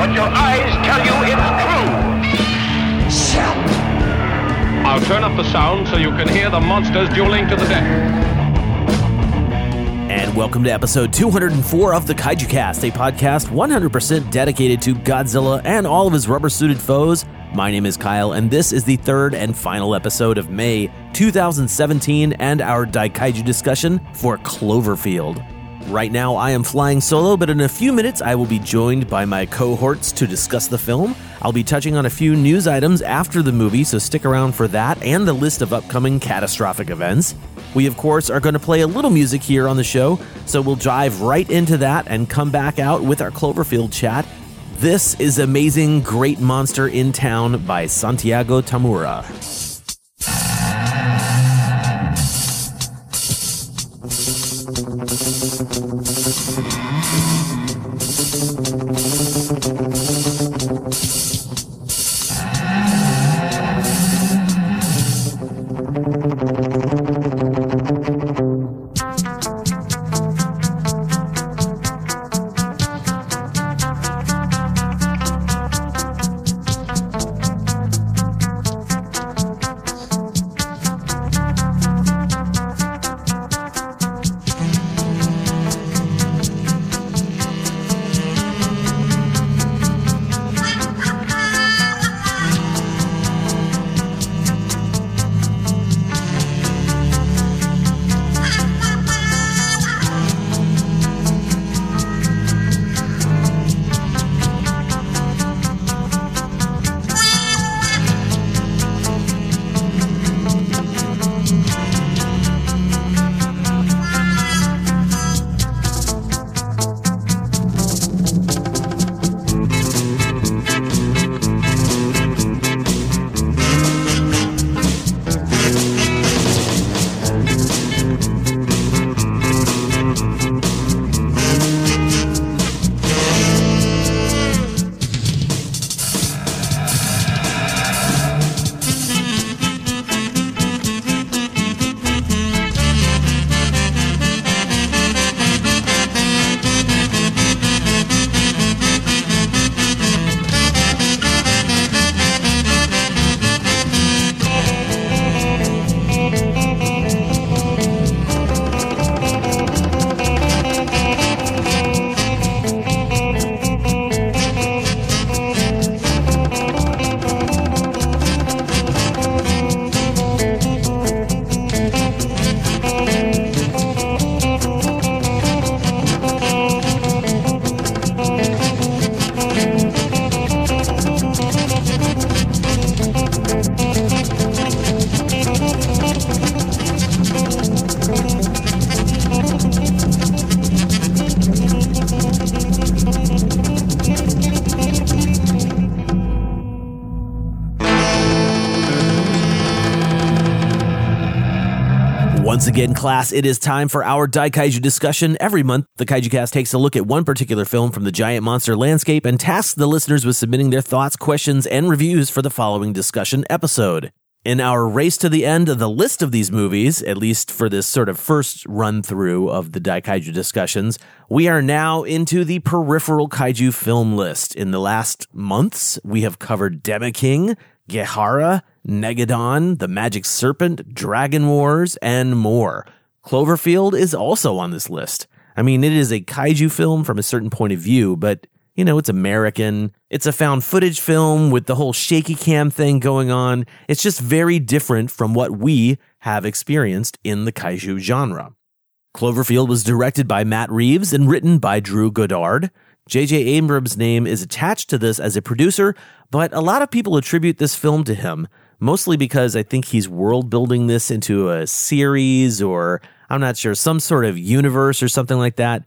But your eyes tell you it's true. I'll turn up the sound so you can hear the monsters dueling to the death. And welcome to episode 204 of the Kaiju Cast, a podcast 100% dedicated to Godzilla and all of his rubber suited foes. My name is Kyle, and this is the third and final episode of May 2017 and our Daikaiju discussion for Cloverfield. Right now, I am flying solo, but in a few minutes, I will be joined by my cohorts to discuss the film. I'll be touching on a few news items after the movie, so stick around for that and the list of upcoming catastrophic events. We, of course, are going to play a little music here on the show, so we'll dive right into that and come back out with our Cloverfield chat. This is Amazing Great Monster in Town by Santiago Tamura. Again, class, it is time for our Daikaiju discussion. Every month, the Kaiju Cast takes a look at one particular film from the giant monster landscape and tasks the listeners with submitting their thoughts, questions, and reviews for the following discussion episode. In our race to the end of the list of these movies, at least for this sort of first run through of the Daikaiju discussions, we are now into the peripheral kaiju film list. In the last months, we have covered Demi King, Gehara, Negadon, The Magic Serpent, Dragon Wars, and more. Cloverfield is also on this list. I mean, it is a kaiju film from a certain point of view, but you know, it's American. It's a found footage film with the whole shaky cam thing going on. It's just very different from what we have experienced in the kaiju genre. Cloverfield was directed by Matt Reeves and written by Drew Goddard. J.J. Abrams' name is attached to this as a producer, but a lot of people attribute this film to him, mostly because I think he's world building this into a series or I'm not sure, some sort of universe or something like that.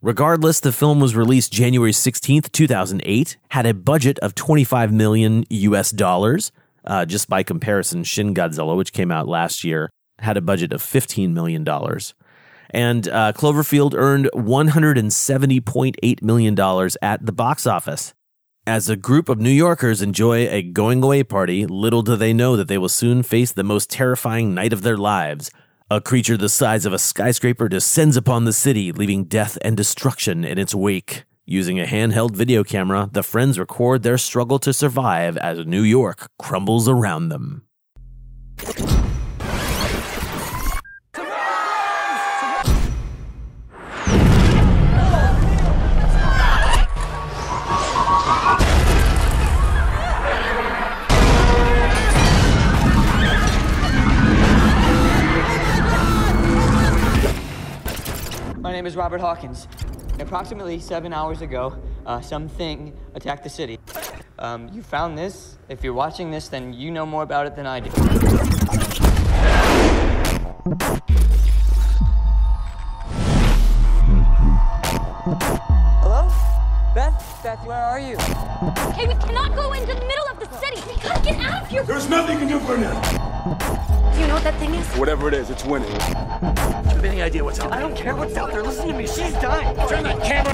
Regardless, the film was released January 16th, 2008, had a budget of 25 million US dollars. Uh, just by comparison, Shin Godzilla, which came out last year, had a budget of 15 million dollars. And uh, Cloverfield earned 170.8 million dollars at the box office. As a group of New Yorkers enjoy a going away party, little do they know that they will soon face the most terrifying night of their lives. A creature the size of a skyscraper descends upon the city, leaving death and destruction in its wake. Using a handheld video camera, the friends record their struggle to survive as New York crumbles around them. Name is Robert Hawkins. Approximately seven hours ago, uh, something attacked the city. Um, you found this. If you're watching this, then you know more about it than I do. Beth? Beth, where are you? Okay, we cannot go into the middle of the city. We gotta get out of here. There's nothing you can do for now. Do you know what that thing is? Whatever it is, it's winning. Do you have any idea what's out there? I don't care what's out there. Listen to me. She's dying. Turn that camera.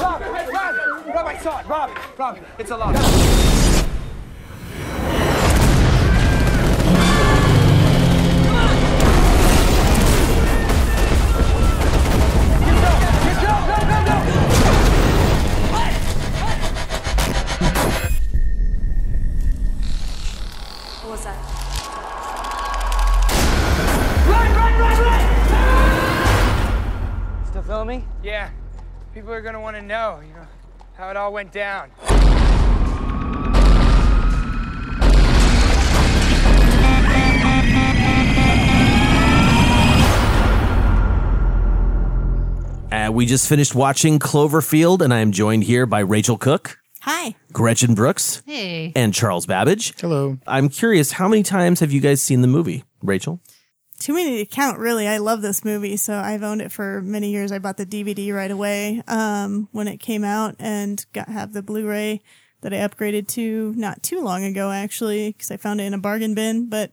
Rob, Rob, Rob, I saw it. Rob, Rob, it's a lot. People are gonna want to know, you know, how it all went down. Uh, we just finished watching Cloverfield, and I am joined here by Rachel Cook, Hi. Gretchen Brooks, Hey. and Charles Babbage. Hello. I'm curious, how many times have you guys seen the movie, Rachel? Too many to count, really. I love this movie, so I've owned it for many years. I bought the DVD right away um, when it came out and got have the Blu-ray that I upgraded to not too long ago, actually, because I found it in a bargain bin. But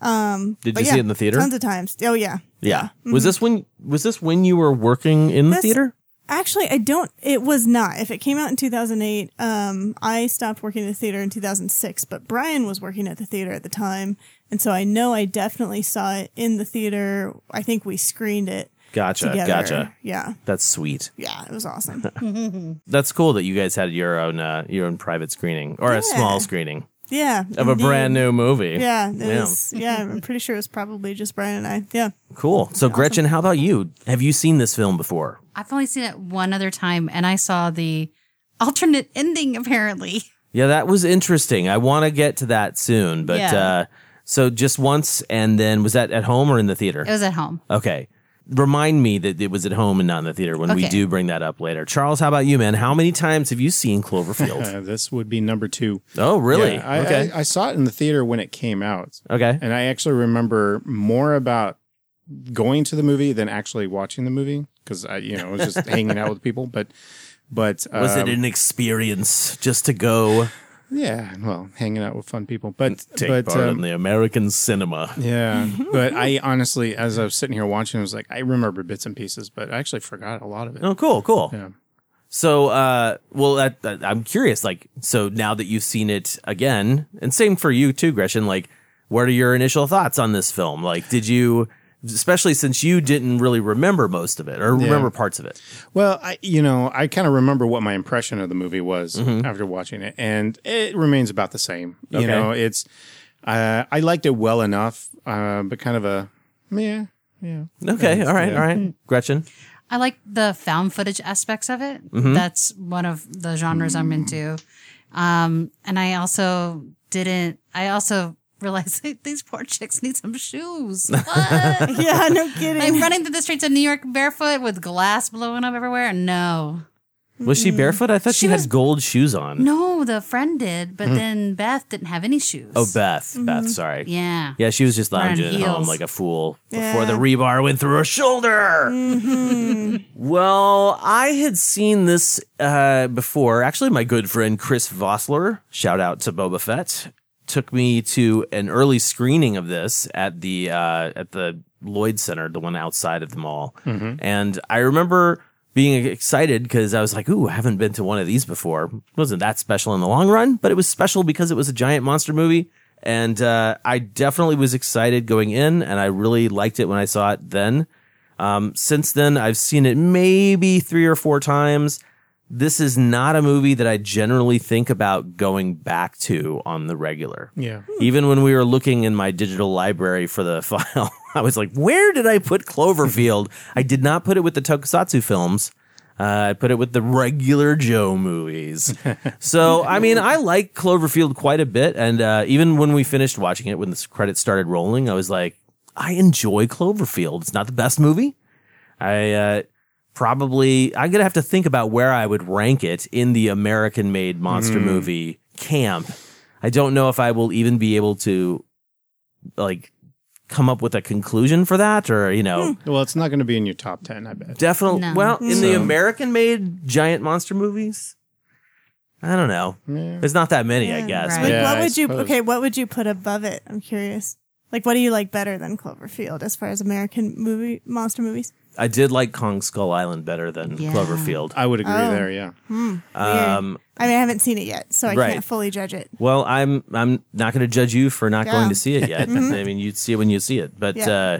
um, Did but you yeah, see it in the theater? Tons of times. Oh yeah. Yeah. Was this when was this when you were working in the This- theater? Actually, I don't. It was not. If it came out in 2008, um, I stopped working in the theater in 2006. But Brian was working at the theater at the time, and so I know I definitely saw it in the theater. I think we screened it. Gotcha. together. Gotcha. Yeah, That's sweet. yeah, it was awesome. That's cool that you guys had your own uh, your own private screening or a small screening yeah, of a brand new movie. Yeah, it Yeah. was. Yeah, I'm pretty sure it was probably just Brian and I. Yeah. Cool. So Gretchen, how about you? Have you seen this film before? I've only seen it one other time, and I saw the alternate ending. Apparently, Yeah, that was interesting. I want to get to that soon, but Yeah. uh so just once and then was that at home or in the theater? it was at home. Okay. Remind me that it was at home and not in the theater when we Okay. do bring that up later. Charles, how about you, man? How many times have you seen Cloverfield? Uh, this would be number two. oh, really? Yeah, I, okay. I, I saw it in the theater when it came out, okay. and I actually remember more about going to the movie than actually watching the movie because I, you know, I was just hanging out with people. But, but Was it um, an experience just to go Yeah, well, hanging out with fun people, but take but part um, in the American cinema? yeah, but I honestly, as I was sitting here watching, I was like, I remember bits and pieces, but I actually forgot a lot of it. Oh, cool, cool. Yeah. So, uh, well, that, that- I'm curious. Like, so now that you've seen it again, and same for you too, Gretchen. Like, what are your initial thoughts on this film? Like, did you, especially since you didn't really remember most of it or remember parts of it? Well, I you know I kind of remember what my impression of the movie was after watching it, and it remains about the same. You know, it's uh, I liked it well enough, uh, but kind of a yeah, yeah. Okay, all right, Yeah. all right, Gretchen. I like the found footage aspects of it. Mm-hmm. That's one of the genres I'm into. Um, and I also didn't. I also realized these poor chicks need some shoes. What? Yeah, no kidding. like running through the streets of New York barefoot with glass blowing up everywhere. No, Was she barefoot? I thought she, She was- had gold shoes on. No, the friend did, but Mhm. then Beth didn't have any shoes. Oh, Beth. Beth, sorry. Yeah. Yeah, she was just lounging at home like a fool Yeah. before the rebar went through her shoulder. Well, I had seen this uh, before. Actually, my good friend Chris Vossler, shout out to Boba Fett, took me to an early screening of this at the uh, at the Lloyd Center, the one outside of the mall. Mhm. And I remember being excited because I was like, "Ooh, I haven't been to one of these before." It wasn't that special in the long run, but it was special because it was a giant monster movie. And uh, I definitely was excited going in, and I really liked it when I saw it then. Um, since then, I've seen it maybe three or four times. This is not a movie that I generally think about going back to on the regular. Yeah. Even when we were looking in my digital library for the file, I was like, where did I put Cloverfield? I did not put it with the Tokusatsu films. Uh, I put it with the regular Joe movies. so, I mean, I like Cloverfield quite a bit. And uh, even when we finished watching it, when the credits started rolling, I was like, I enjoy Cloverfield. It's not the best movie. I uh, probably, I'm going to have to think about where I would rank it in the American made monster Mm. movie camp. I don't know if I will even be able to like come up with a conclusion for that or, you know, Well, it's not going to be in your top 10, I bet. Definitely. No. Well, in the American made giant monster movies, I don't know. There's not that many, I guess. Like, but- what would you? Okay, what would you put above it? I'm curious. Like, what do you like better than Cloverfield as far as American movie monster movies? I did like Kong Skull Island better than Yeah. Cloverfield. I would agree Oh. there, yeah. Hmm, Um, weird. I mean, I haven't seen it yet, so I Right. can't fully judge it. well, I'm I'm not going to judge you for not Yeah. going to see it yet. Mhm. I mean, you see it when you see it. But Yeah. uh,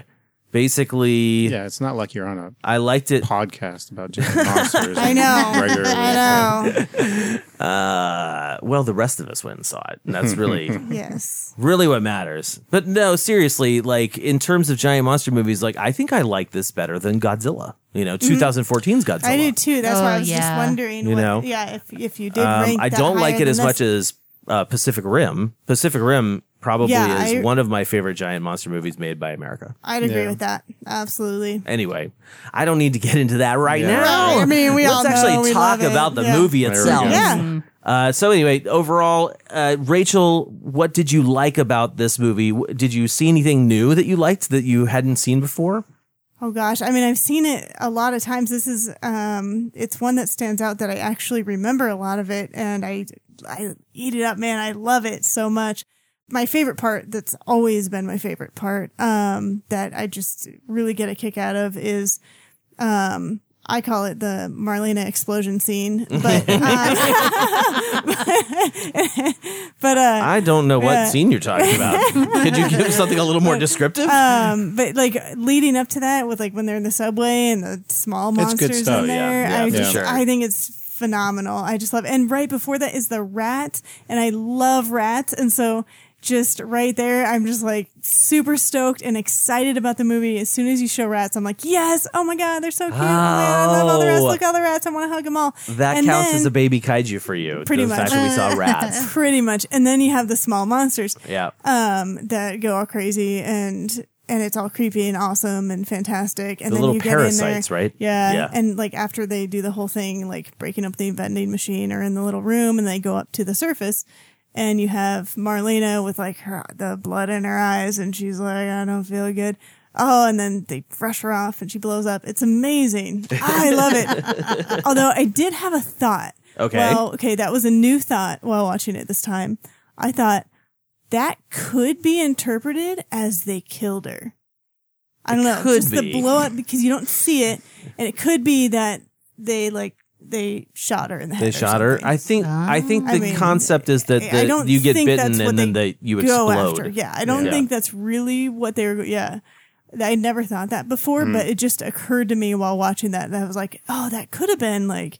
basically, Yeah, it's not like you're on a I liked it. podcast about giant monsters. I know. Regularly. I know. Uh, well, the rest of us went and saw it, and that's really yes. really what matters. But no, seriously, like in terms of giant monster movies, like I think I like this better than Godzilla. You know, 2014's Godzilla. Mm-hmm. I do too. That's why I Oh, was just yeah. wondering. You what, know? yeah, if if you did Um, I don't like it as much as uh, Pacific Rim. Pacific Rim probably Yeah, is I- one of my favorite giant monster movies made by America. I'd agree Yeah. with that. Absolutely. Anyway, I don't need to get into that right Yeah. now. Right, I mean, we Let's all know actually we talk it. about the Yeah. movie There we itself. go. Yeah. Uh, so anyway, overall, uh, Rachel, what did you like about this movie? Did you see anything new that you liked that you hadn't seen before? Oh gosh, I mean, I've seen it a lot of times. This is, um, it's one that stands out that I actually remember a lot of it, and I, I eat it up, man. I love it so much. My favorite part, that's always been my favorite part, um, that I just really get a kick out of is, um, I call it the Marlena explosion scene, but, uh, but, uh, I don't know what Yeah. scene you're talking about. Could you give something a little more descriptive? um, but like leading up to that, with like when they're in the subway and the small It's good monsters stuff, in there, Yeah, I just sure. I think it's phenomenal. I just love. And right before that is the rat, and I love rats, and so just right there, I'm just like super stoked and excited about the movie. As soon as you show rats, I'm like, yes, oh my god, they're so cute. Oh God, I love all the rats. Oh. Look, all the rats. I want to hug them all. that And counts then- as a baby kaiju for you. Pretty much. we saw rats. Pretty much, and then you have the small monsters Yeah. um, that go all crazy and and it's all creepy and awesome and fantastic. And The then little you get in there, right? Yeah, Yeah. And like after they do the whole thing, like breaking up the vending machine or in the little room, and they go up to the surface, and you have Marlena with like her the blood in her eyes, and she's like, I don't feel good. Oh, and then they brush her off and she blows up. It's amazing. Ah, I love it. Although I did have a thought. Okay. Well, okay, that was a new thought while watching it this time. I thought that could be interpreted as they killed her. I don't know. could just be. the blow up because you don't see it, and it could be that they like they shot her in the head. They shot her. I think. I think ah. the I mean, concept is that I the, don't you get think bitten what and then they you go explode. after. Yeah, I don't Yeah. think that's really what they were. Yeah, I never thought that before, but mm. it just occurred to me while watching that. That I was like, oh, that could have been like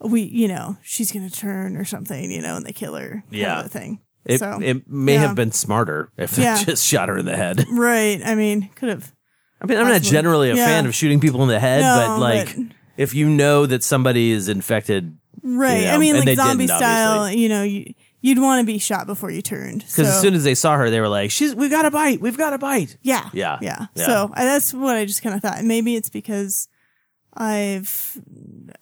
we, you know, she's gonna turn or something, you know, and they kill her. kind Yeah. of a thing. It so it may yeah. have been smarter if Yeah. they just shot her in the head. right. I mean, could have. I mean, I'm not Possibly. generally a Yeah. fan of shooting people in the head, No, but like but- if you know that somebody is infected, Right. you know, I mean, like zombie style. obviously. You know, you, you'd want to be shot before you turned. Because So, as soon as they saw her, they were like, "She's, we've got a bite, we've got a bite." yeah, Yeah. yeah. Yeah. So I, that's what I just kind of thought. Maybe it's because I've,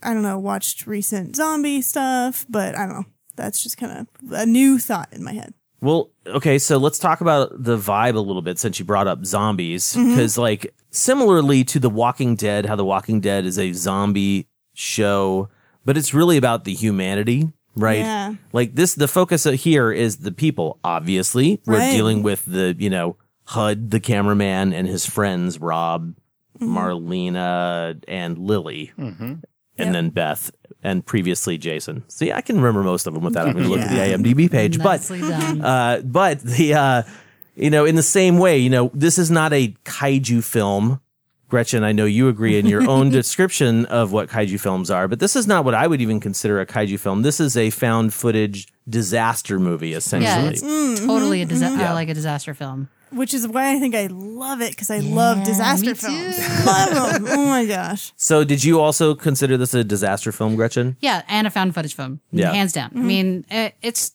I don't know, watched recent zombie stuff, but I don't know. That's just kind of a new thought in my head. Well, okay, so let's talk about the vibe a little bit since you brought up zombies. Because, like, similarly to The Walking Dead, how The Walking Dead is a zombie show, but it's really about the humanity, right? Yeah. Like, this, the focus here is the people, obviously. We're Right. dealing with the, you know, HUD, the cameraman, and his friends, Rob, Mhm. Marlena, and Lily. Mm-hmm. And then Beth, and previously Jason. See, I can remember most of them without having to look at the IMDb page. Nicely but done. uh, but the uh, you know, in the same way, you know, this is not a kaiju film. Gretchen, I know you agree in your own description of what kaiju films are, but this is not what I would even consider a kaiju film. This is a found footage disaster movie, essentially. Yeah, it's Mm, totally a disaster. mhm. I like a disaster film. Which is why I think I love it because I love disaster films. love them. Oh my gosh. so, did you also consider this a disaster film, Gretchen? Yeah, and a found footage film. Yeah. hands down. I Mhm. mean, it, it's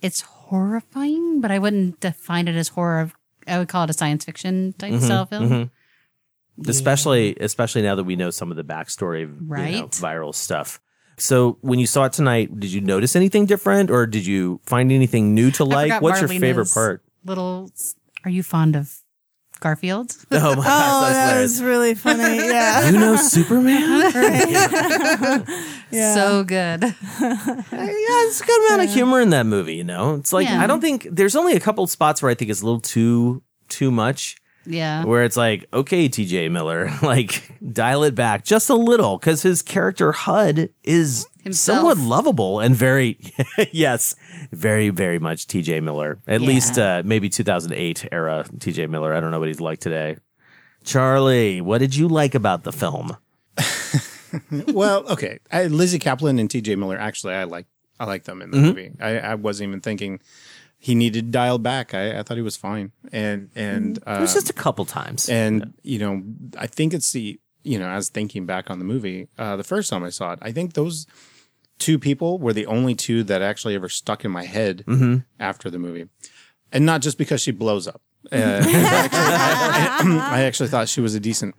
it's horrifying, but I wouldn't define it as horror. I would call it a science fiction type Mhm, style film. mhm. Especially, especially now that we know some of the backstory of you know, Right. viral stuff. So, when you saw it tonight, did you notice anything different, or did you find anything new to I like? forgot What's your favorite part? Little. Are you fond of Garfield? Oh my Oh, gosh, that's oh, that was really funny. Yeah. You know Superman? Yeah. So good. Uh, yeah, it's a good amount of humor in that movie. You know, it's like Yeah. I don't think there's only a couple spots where I think it's a little too too much. Yeah. Where it's like, okay, T.J. Miller, like dial it back just a little because his character HUD is Himself. somewhat lovable and very, yes, very very much T.J. Miller. At Yeah. least uh, maybe 2008 era T.J. Miller. I don't know what he's like today. Charlie, what did you like about the film? well, okay. I, Lizzy Caplan and T.J. Miller. Actually, I like I like them in the Mhm. movie. I, I wasn't even thinking he needed dialed back. I, I thought he was fine, and and uh, it was just a couple times. and you know, I think it's the you know, as thinking back on the movie, uh, the first time I saw it, I think those two people were the only two that actually ever stuck in my head Mhm. after the movie, and not just because she blows up. Uh, actually, I, I actually thought she was a decent,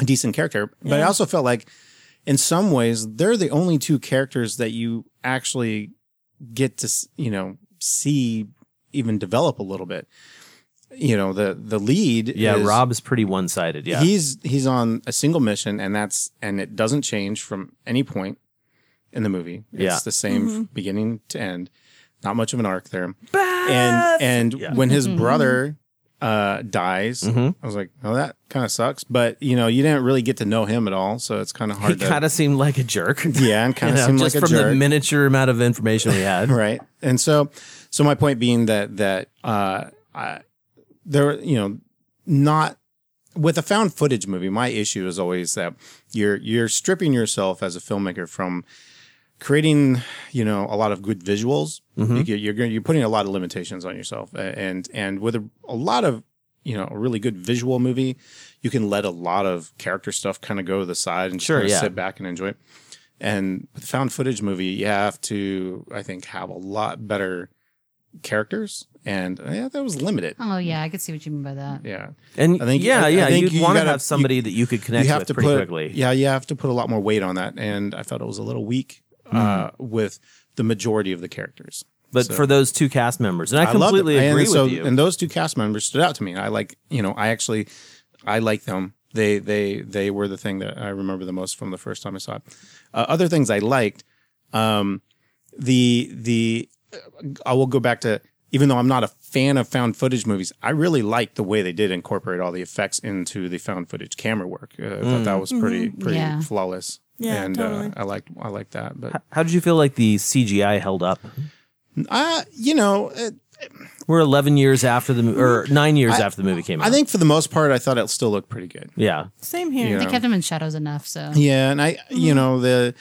a decent character, but I also felt like, in some ways, they're the only two characters that you actually get to, you know, see even develop a little bit. You know, the the lead, Yeah, is- Rob is pretty one sided. Yeah, He's he's on a single mission, and that's and it doesn't change from any point in the movie. It's Yeah. the same Mhm. beginning to end. Not much of an arc there. And and Yeah. when his brother uh dies, Mhm. I was like, oh, that kind of sucks. But you know, you didn't really get to know him at all, so it's kind of hard. He kind of seemed like a jerk. yeah, and kind of seemed just like a from the miniature amount of information we had. right and so so my point being that that uh I, there you know not with a found footage movie my issue is always that you're you're stripping yourself as a filmmaker from creating you know a lot of good visuals Mhm. you, you're you're putting a lot of limitations on yourself and and with a, a lot of you know a really good visual movie you can let a lot of character stuff kind of go to the side and just Sure, kinda yeah. sit back and enjoy it and with the found footage movie, you have to, I think, have a lot better characters, and yeah, that was limited. Oh yeah, I could see what you mean by that. Yeah, And I think- yeah, I- I think you'd you want to have somebody that you could connect you have with to pretty put, quickly. Yeah, you have to put a lot more weight on that, and I felt it was a little weak Mm. uh, with the majority of the characters. But So- for those two cast members, and I, loved it. completely And agree so- with you. And those two cast members stood out to me. I like, you know, I actually, I like them. They, they, they were the thing that I remember the most from the first time I saw it. Uh, other things I liked, um, the, the, I will go back to, even though I'm not a fan of found footage movies, I really liked the way they did incorporate all the effects into the found footage camera work. Uh, I thought that was pretty, Mhm. pretty Yeah. flawless. Yeah, and totally. uh, I like I liked that. But How did you feel like the CGI held up? uh, you know, it, We're 11 years after the movie, or nine years I- after the movie came out. I think for the most part, I thought it still looked pretty good. yeah. Same here. Yeah. They kept them in shadows enough, so Yeah, and I, Mm-hmm. you know, the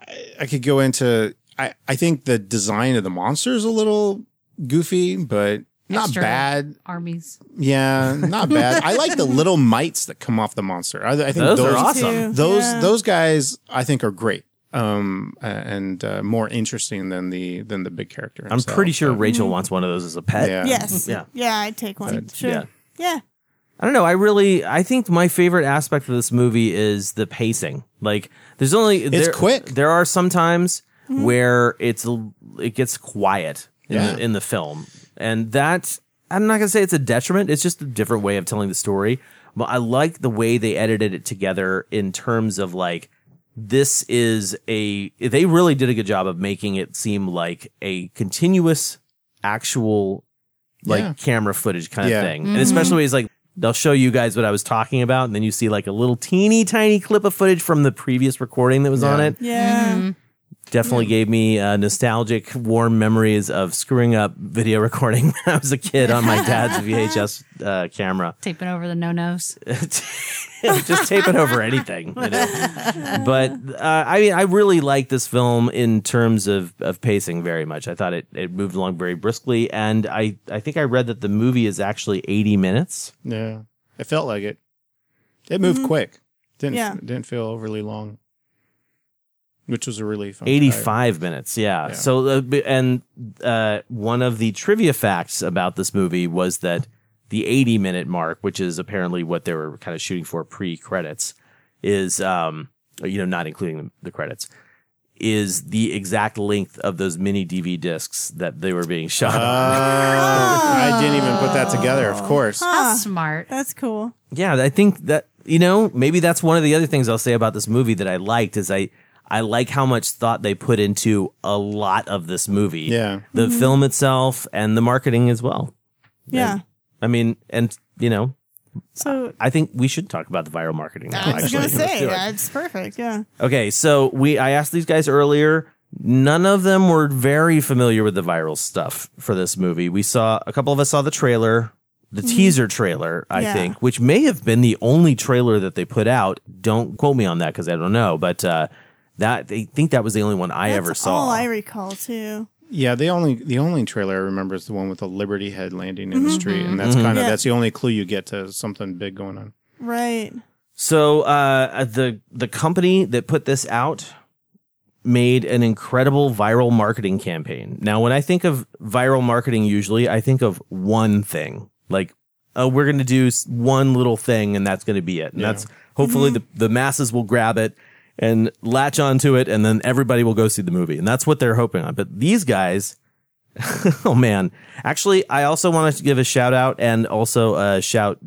I, I could go into. I I think the design of the monster is a little goofy, but not Extra bad. armies. Yeah, not bad. I like the little mites that come off the monster. I, I think Those those are awesome. Those Yeah. those guys I think are great. Um uh, and uh, more interesting than the than the big character. I'm pretty sure but- Rachel wants one of those as a pet. Yeah. Yes. Yeah. Yeah, I'd take one. But, sure. yeah. Yeah. I don't know. I really, I think my favorite aspect of this movie is the pacing. Like, there's only It's there, quick. There are some times where it's it gets quiet in, Yeah. the, in the film, and that I'm not gonna say it's a detriment. It's just a different way of telling the story. But I like the way they edited it together in terms of like this is a they really did a good job of making it seem like a continuous actual like Yeah. camera footage kind Yeah. of thing. And mm-hmm. especially it's like they'll show you guys what I was talking about and then you see like a little teeny tiny clip of footage from the previous recording that was on Yeah. it. Yeah. Mm-hmm. Definitely gave me uh, nostalgic warm memories of screwing up video recording when I was a kid on my dad's VHS uh, camera. Taping over the no nos. just taping over anything. You know? But uh, I mean, I really like this film in terms of, of pacing very much. I thought it, it moved along very briskly, and I, I think I read that the movie is actually eighty minutes. Yeah, it felt like it. It moved quick. Didn't Yeah. didn't feel overly long, which was a relief. I'm Eighty tired. minutes, yeah. Yeah. So uh, and uh, one of the trivia facts about this movie was that the eighty minute mark, which is apparently what they were kind of shooting for pre credits, is um you know not including the, the credits. Is the exact length of those mini DV discs that they were being shot on. I didn't even put that together. Of course. How smart. That's cool. Yeah, I think that you know maybe that's one of the other things I'll say about this movie that I liked is I I like how much thought they put into a lot of this movie. Yeah. the film itself and the marketing as well. Yeah. I mean, and you know, So I think we should talk about the viral marketing. Now, I was gonna say do it. that's perfect. Yeah. Okay, so we I asked these guys earlier. None of them were very familiar with the viral stuff for this movie. We saw a couple of us saw the trailer, the teaser trailer, I Yeah. think, which may have been the only trailer that they put out. Don't quote me on that because I don't know, but uh, that they think that was the only one I ever That's saw. all I recall too. Yeah, the only the only trailer I remember is the one with the Liberty Head landing in the street, and that's Mhm. kind of Yeah. that's the only clue you get to something big going on. Right. So uh, the the company that put this out made an incredible viral marketing campaign. Now, when I think of viral marketing, usually I think of one thing, like oh, we're going to do one little thing, and that's going to be it. And Yeah. that's hopefully the the masses will grab it and latch onto it, and then everybody will go see the movie, and that's what they're hoping on. But these guys. oh man. Actually, I also wanted to give a shout out and also a shout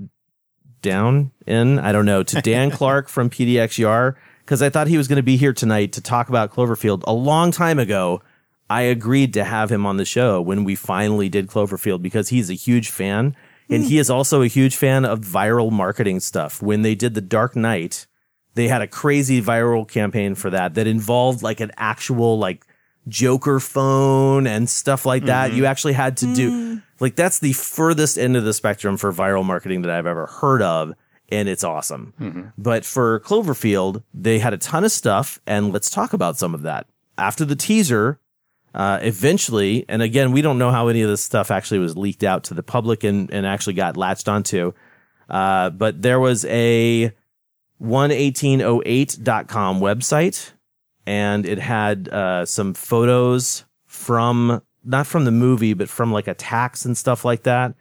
down in, I don't know, to Dan Clark from PDXR because I thought he was going to be here tonight to talk about Cloverfield. A long time ago, I agreed to have him on the show when we finally did Cloverfield because he's a huge fan and hmm. he is also a huge fan of viral marketing stuff. When they did The Dark Knight, they had a crazy viral campaign for that that involved like an actual like Joker phone and stuff like that. You actually had to do like that's the furthest end of the spectrum for viral marketing that I've ever heard of. And it's awesome. But for Cloverfield, they had a ton of stuff. And let's talk about some of that. After the teaser, uh, eventually, and again, we don't know how any of this stuff actually was leaked out to the public and, and actually got latched onto. Uh, but there was a 11808.com website and it had uh, some photos from not from the movie, but from like attacks and stuff like that.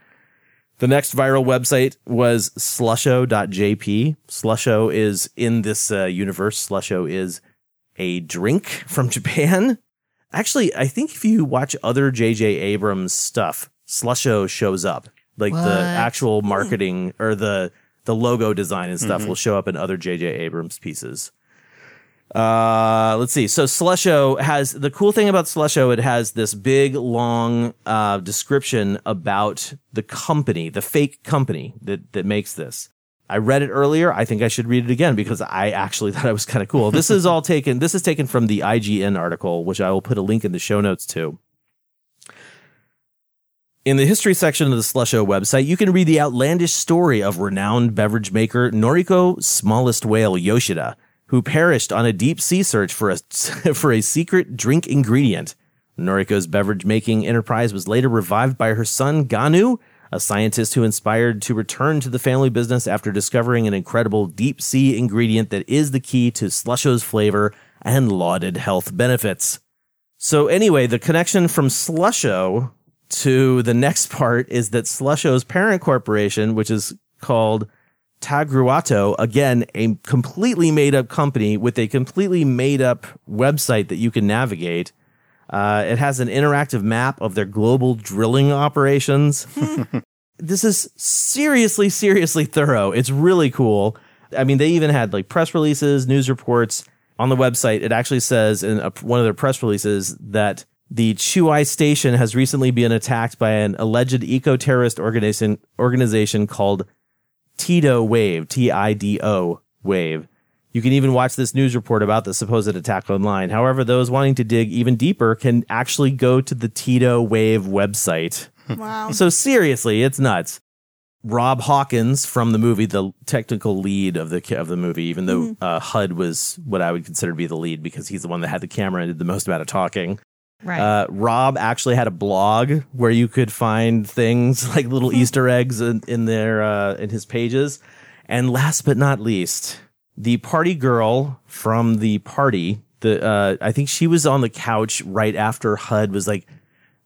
The next viral website was slusho.jp. Slusho is in this uh, universe. Slusho is a drink from Japan. Actually, I think if you watch other J.J. Abrams stuff, Slusho shows up. Like What? the actual marketing or the the logo design and stuff will show up in other J.J. Abrams pieces. Uh, let's see. So Slusho has the cool thing about Slusho. It has this big, long uh, description about the company, the fake company that that makes this. I read it earlier. I think I should read it again because I actually thought it was kind of cool. This is all taken. This is taken from the IGN article, which I will put a link in the show notes to. In the history section of the Slusho website, you can read the outlandish story of renowned beverage maker Noriko Smallest Whale Yoshida, who perished on a deep sea search for a, for a secret drink ingredient. Noriko's beverage making enterprise was later revived by her son Ganu, a scientist who inspired to return to the family business after discovering an incredible deep sea ingredient that is the key to Slusho's flavor and lauded health benefits. So anyway, the connection from Slusho to the next part is that Slusho's parent corporation, which is called Tagruato. Again, a completely made up company with a completely made up website that you can navigate. Uh, it has an interactive map of their global drilling operations. this is seriously, seriously thorough. It's really cool. I mean, they even had like press releases, news reports on the website. It actually says in a, one of their press releases that the Chuai station has recently been attacked by an alleged eco-terrorist organization organization called Tido Wave, T I D O Wave. You can even watch this news report about the supposed attack online. However, those wanting to dig even deeper can actually go to the Tido Wave website. Wow. So seriously, it's nuts. Rob Hawkins from the movie, the technical lead of the of the movie, even though uh, HUD was what I would consider to be the lead because he's the one that had the camera and did the most amount of talking. Right. Uh, Rob actually had a blog where you could find things like little Easter eggs in, in their uh, in his pages. And last but not least, the party girl from the party. The uh, I think she was on the couch right after HUD was like,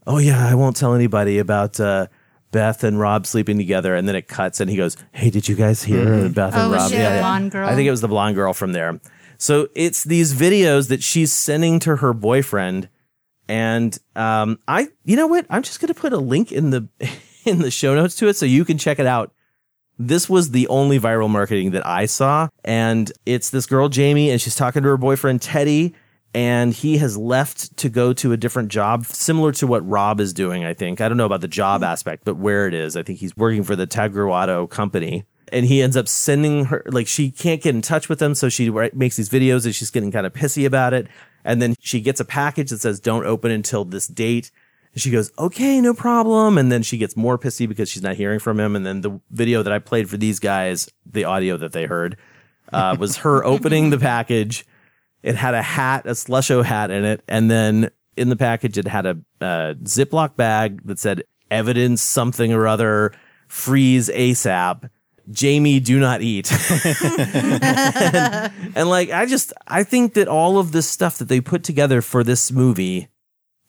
"Oh yeah, I won't tell anybody about uh, Beth and Rob sleeping together." And then it cuts, and he goes, "Hey, did you guys hear Beth Oh, and Rob?" yeah, blonde girl? I think it was the blonde girl from there. So it's these videos that she's sending to her boyfriend, and um, I, you know what? I'm just gonna put a link in the in the show notes to it so you can check it out. This was the only viral marketing that I saw, and it's this girl Jamie, and she's talking to her boyfriend Teddy, and he has left to go to a different job, similar to what Rob is doing. I think I don't know about the job aspect, but where it is, I think he's working for the Tagruato company, and he ends up sending her like she can't get in touch with him, so she makes these videos, and she's getting kind of pissy about it, and then she gets a package that says "Don't open until this date." And she goes, okay, no problem. And then she gets more pissy because she's not hearing from him. And then the video that I played for these guys, the audio that they heard, uh, was her opening the package. It had a hat, a slusho hat in it. And then in the package, it had a, uh Ziploc bag that said evidence something or other, freeze ASAP. Jamie, do not eat. and, and like, I just, I think that all of this stuff that they put together for this movie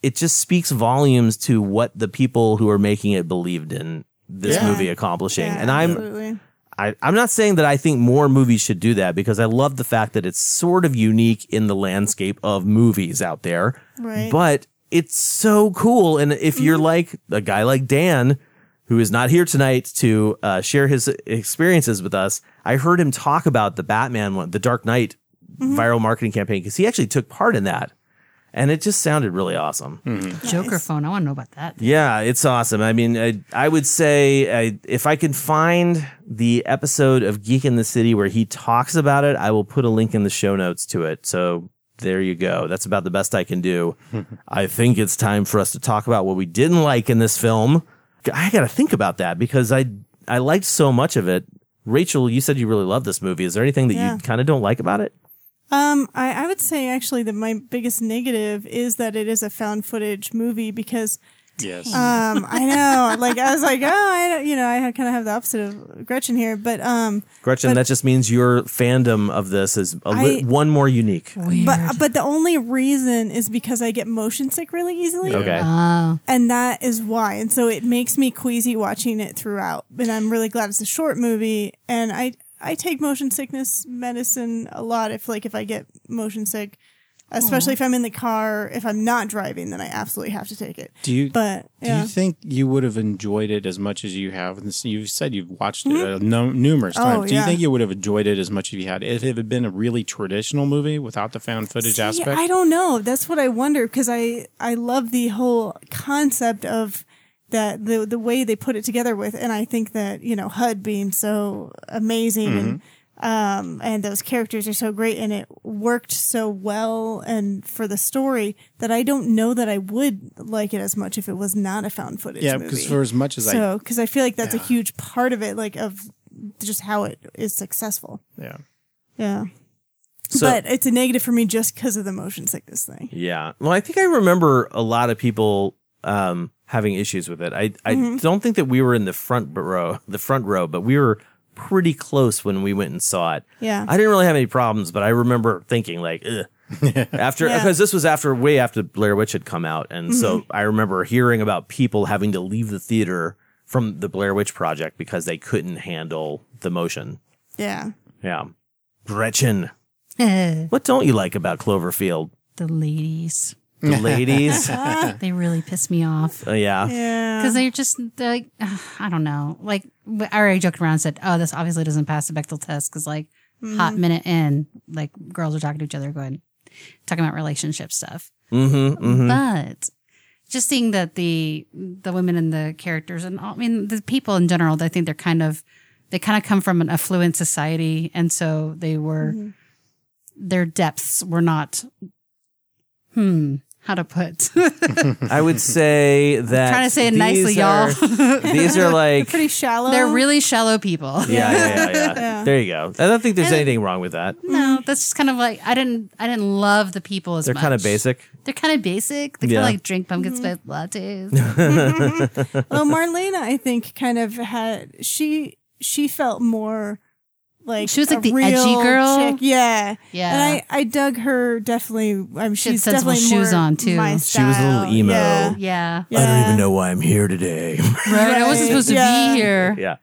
it just speaks volumes to what the people who are making it believed in this Yeah. movie accomplishing. Yeah, and I'm absolutely. I, I'm not saying that I think more movies should do that because I love the fact that it's sort of unique in the landscape of movies out there. Right. But it's so cool. And if you're mm-hmm. like a guy like Dan, who is not here tonight to uh, share his experiences with us, I heard him talk about the Batman one, the Dark Knight viral marketing campaign, because he actually took part in that. And it just sounded really awesome. Joker phone. I want to know about that. Yeah, it's awesome. I mean, I, I would say I, if I can find the episode of Geek in the City where he talks about it, I will put a link in the show notes to it. So there you go. That's about the best I can do. I think it's time for us to talk about what we didn't like in this film. I got to think about that because I I liked so much of it. Rachel, you said you really love this movie. Is there anything that Yeah. you kind of don't like about it? Um, I, I would say actually that my biggest negative is that it is a found footage movie because Yes. um I know like I was like oh I don't you know I kind of have the opposite of Gretchen here but um Gretchen, But- that just means your fandom of this is a li- I- one more unique. but but the only reason is because I get motion sick really easily Okay. Oh. and that is why and so it makes me queasy watching it throughout and I'm really glad it's a short movie and I I take motion sickness medicine a lot if like if I get motion sick especially if I'm in the car if I'm not driving then I absolutely have to take it Do you? but Do yeah you think you would have enjoyed it as much as you have? And You've said you've watched it uh, no, numerous Oh, times. Do you yeah. think you would have enjoyed it as much if you had if it had been a really traditional movie without the found footage See, aspect? I don't know. That's what I wonder because I I love the whole concept of that the the way they put it together with, and I think that you know HUD being so amazing and um and those characters are so great and it worked so well and for the story that I don't know that I would like it as much if it was not a found footage yeah, because for as much as so because I feel like that's a huge part of it, like of just how it is successful. Yeah. Yeah. So- but it's a negative for me just because of the motion sickness thing. Yeah. Well, I think I remember a lot of people um, having issues with it. I I Mhm. don't think that we were in the front row, the front row, but we were pretty close when we went and saw it. Yeah. I didn't really have any problems, but I remember thinking like, Ugh. after Yeah. because this was after way after Blair Witch had come out, and so Mhm. I remember hearing about people having to leave the theater from the Blair Witch Project because they couldn't handle the motion. Yeah. Yeah. Gretchen, what don't you like about Cloverfield? the ladies. The ladies? they really piss me off. Uh, yeah. Yeah. Because they're just they're like, I don't know. Like I already joked around and said, oh, this obviously doesn't pass the Bechdel test because like hot Mhm. minute in, like girls are talking to each other, going talking about relationship stuff. Mm-hmm. mm-hmm. But just seeing that the the women and the characters and all, I mean the people in general, I think they're kind of they kind of come from an affluent society, and so they were Mm-hmm. their depths were not. Hmm. How to put? I would say that. I'm trying to say it nicely, are- y'all. these are like. pretty shallow. They're really shallow people. Yeah, yeah, yeah, yeah. Yeah. There you go. I don't think there's anything wrong with that. No, that's just kind of like I didn't I didn't love the people as They're much. kind of basic. They're kind of basic. They Yeah. kind of like drink pumpkin mm-hmm. spice lattes. well, Marlena, I think, kind of had she she felt more like She was like a the real edgy girl. chick. Yeah, Yeah. And I I dug her definitely. I mean, She had she's sensible definitely shoes more on, too. my She was a little style. emo. Yeah. yeah. Yeah. I don't even know why I'm here today. Right. I wasn't supposed to be here. yeah.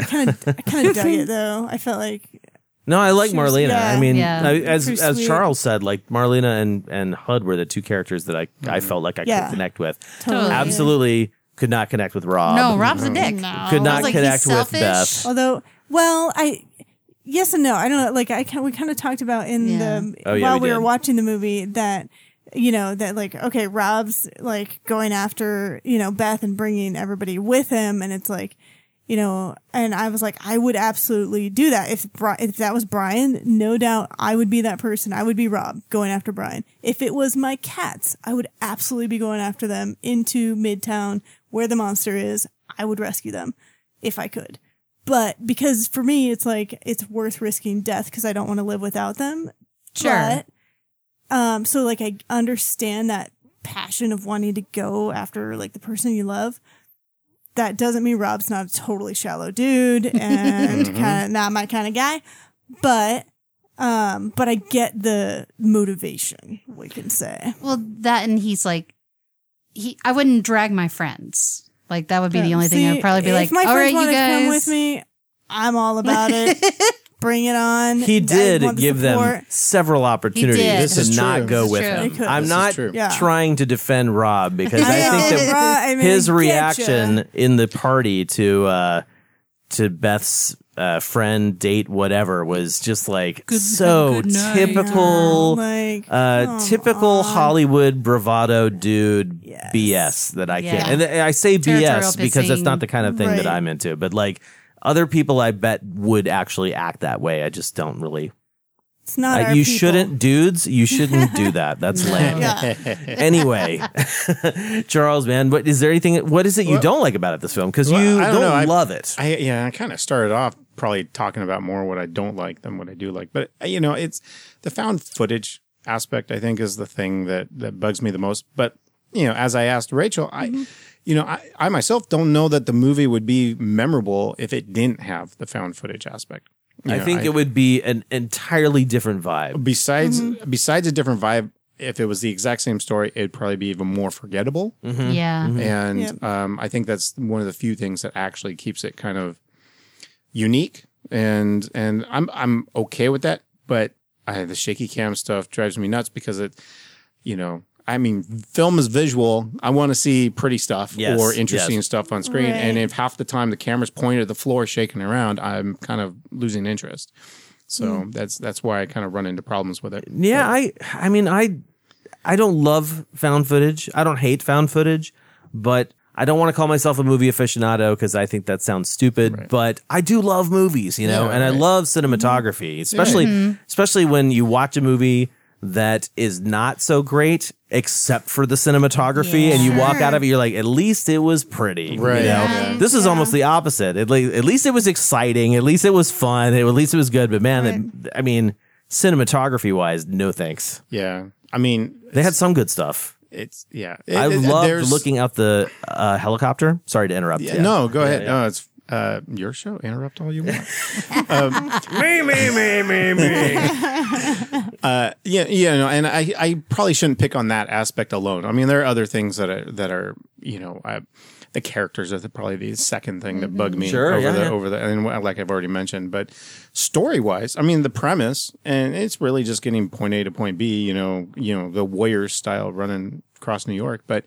I kind of I kind of dug it though. I felt like No, I like was- Marlena. yeah. I mean, Yeah. I- as Pretty as sweet. Charles said, like Marlena and and Hud were the two characters that I I mm-hmm. felt like I Yeah. could connect with. totally. Absolutely could not connect with Rob. No, Rob's a dick. Could I not was like, connect he's with selfish. Beth. Although, well, I yes and no. I don't know. Like I can, we kind of talked about in Yeah. the Oh, yeah, while we we, were watching the movie that you know that like okay, Rob's like going after you know Beth and bringing everybody with him, and it's like you know, and I was like, I would absolutely do that if Bri- if that was Brian, no doubt I would be that person. I would be Rob going after Brian. If it was my cats, I would absolutely be going after them into Midtown where the monster is. I would rescue them if I could. But because for me, it's like it's worth risking death because I don't want to live without them. Sure. But, um, so like I understand that passion of wanting to go after like the person you love. That doesn't mean Rob's not a totally shallow dude and kind of not my kind of guy, but um, but I get the motivation. We can say. Well, that and he's like, he. I wouldn't drag my friends. Like that would be the only thing. I'd probably be like, my all you guys. come with me. I'm all about it. Bring it on. He did want the give them several opportunities This to is not true. go This is with true. him. They. I'm This not true. Yeah. trying to defend Rob because I, I know, think that Rob, I mean, his getcha. reaction in the party to uh to Beth's uh, friend date whatever was just like so good night. typical Like, uh typical on. Hollywood bravado dude Yes. BS that I can't Yeah. and I say BS because that's not the kind of thing that I'm into but like other people I bet would actually act that way I just don't really It's not. uh, our you people. shouldn't dudes you shouldn't do that that's lame anyway, Charles, man, what is there anything? What is it you Well- don't like about it, this film? Because Well, you I don't, don't know. I- love it. I yeah, I kind of started off probably talking about more what I don't like than what I do like. But uh, you know, it's the found footage aspect. I think is the thing that that bugs me the most. But you know, as I asked Rachel, I, you know, I, I myself don't know that the movie would be memorable if it didn't have the found footage aspect. You I know, think it would be an entirely different vibe. besides Mm-hmm. besides a different vibe. If it was the exact same story, it'd probably be even more forgettable. yeah. And Yep. um, I think that's one of the few things that actually keeps it kind of unique. And and I'm I'm okay with that, but I, the shaky cam stuff drives me nuts because it, you know, I mean, film is visual. I want to see pretty stuff Yes, or interesting yes. stuff on screen. And if half the time the camera's pointed at the floor, shaking around, I'm kind of losing interest. So Hmm. that's that's why I kind of run into problems with it. Yeah, I I mean I I don't love found footage. I don't hate found footage, but I don't want to call myself a movie aficionado because I think that sounds stupid. But I do love movies, you know, Yeah, and I love cinematography, especially especially when you watch a movie that is not so great except for the cinematography and you walk out of it you're like at least it was pretty Right, you know? Yeah. this is almost the opposite. At least, at least it was exciting at least it was fun at least it was good but man it- i mean cinematography wise no thanks. Yeah, I mean, they had some good stuff. It's yeah. i It- it- love looking out the uh, helicopter. Sorry to interrupt Yeah, No, go ahead. No, it's uh, your show. Interrupt all you want. um, me me me me me uh, yeah, yeah, no, and I, I probably shouldn't pick on that aspect alone. I mean, there are other things that are that are you know, I, the characters are the, probably the second thing that bug me Sure, over yeah, the yeah. over the and like I've already mentioned. But story wise, I mean the premise and it's really just getting point A to point B. You know, you know the Warriors style running across New York. But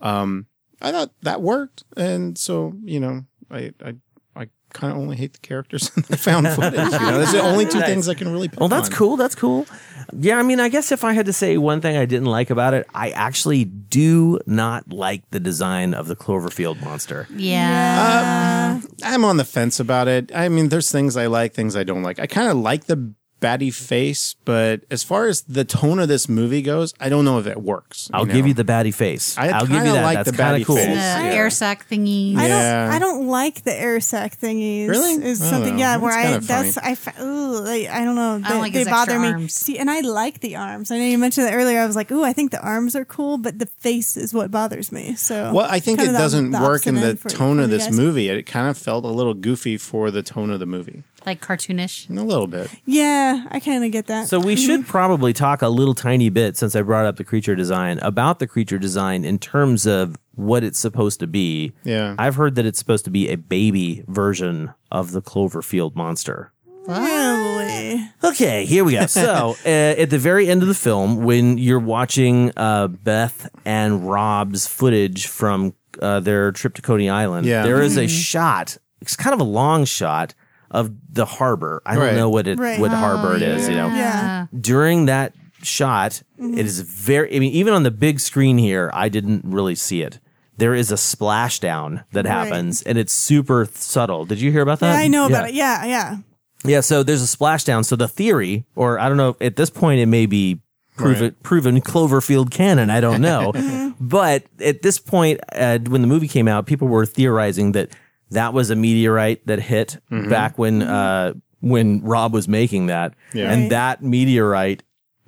um, I thought that worked, and so you know I I. I kind of only hate the characters in the found footage. You know, that's the only two Nice. things I can really. Pick Well, that's on. cool. That's cool. Yeah, I mean, I guess if I had to say one thing I didn't like about it, I actually do not like the design of the Cloverfield monster. Yeah. Um, I'm on the fence about it. I mean, there's things I like, things I don't like. I kind of like the batty face, but as far as the tone of this movie goes, I don't know if it works. I'll give you the batty face. I I'll give you kinda that. like That's the kind batty of cool. face. The Yeah. air sac thingy. I don't. I don't like the air sac thingies. Really? Is I don't something know. yeah where That's I that's funny. I ooh like, I don't know they, like they his bother extra me. arms. See, and I like the arms. I know you mentioned that earlier. I was like, ooh, I think the arms are cool, but the face is what bothers me. So Well, I think it doesn't the work in the tone of this movie. It kind of felt a little goofy for the tone of the movie. Like cartoonish. A little bit. Yeah, I kind of get that. So we Mhm. should probably talk a little tiny bit since I brought up the creature design about the creature design in terms of what it's supposed to be. Yeah. I've heard that it's supposed to be a baby version of the Cloverfield monster. really. Okay, here we go. So, uh, at the very end of the film, when you're watching uh, Beth and Rob's footage from uh, their trip to Coney Island, Yeah. there is a Mm-hmm. shot. It's kind of a long shot of the harbor. I don't know what it Right. what Oh, harbor it is. You know, Yeah. during that shot, Mm-hmm. it is very. I mean, even on the big screen here, I didn't really see it. There is a splashdown that Right. happens, and it's super subtle. Did you hear about that? Yeah, I know about it. Yeah, yeah. Yeah, so there's a splashdown. So the theory, or I don't know, at this point it may be proven, Right. proven Cloverfield canon. I don't know, but at this point, uh, when the movie came out, people were theorizing that that was a meteorite that hit back when uh, when Rob was making that, Yeah. and Right. that meteorite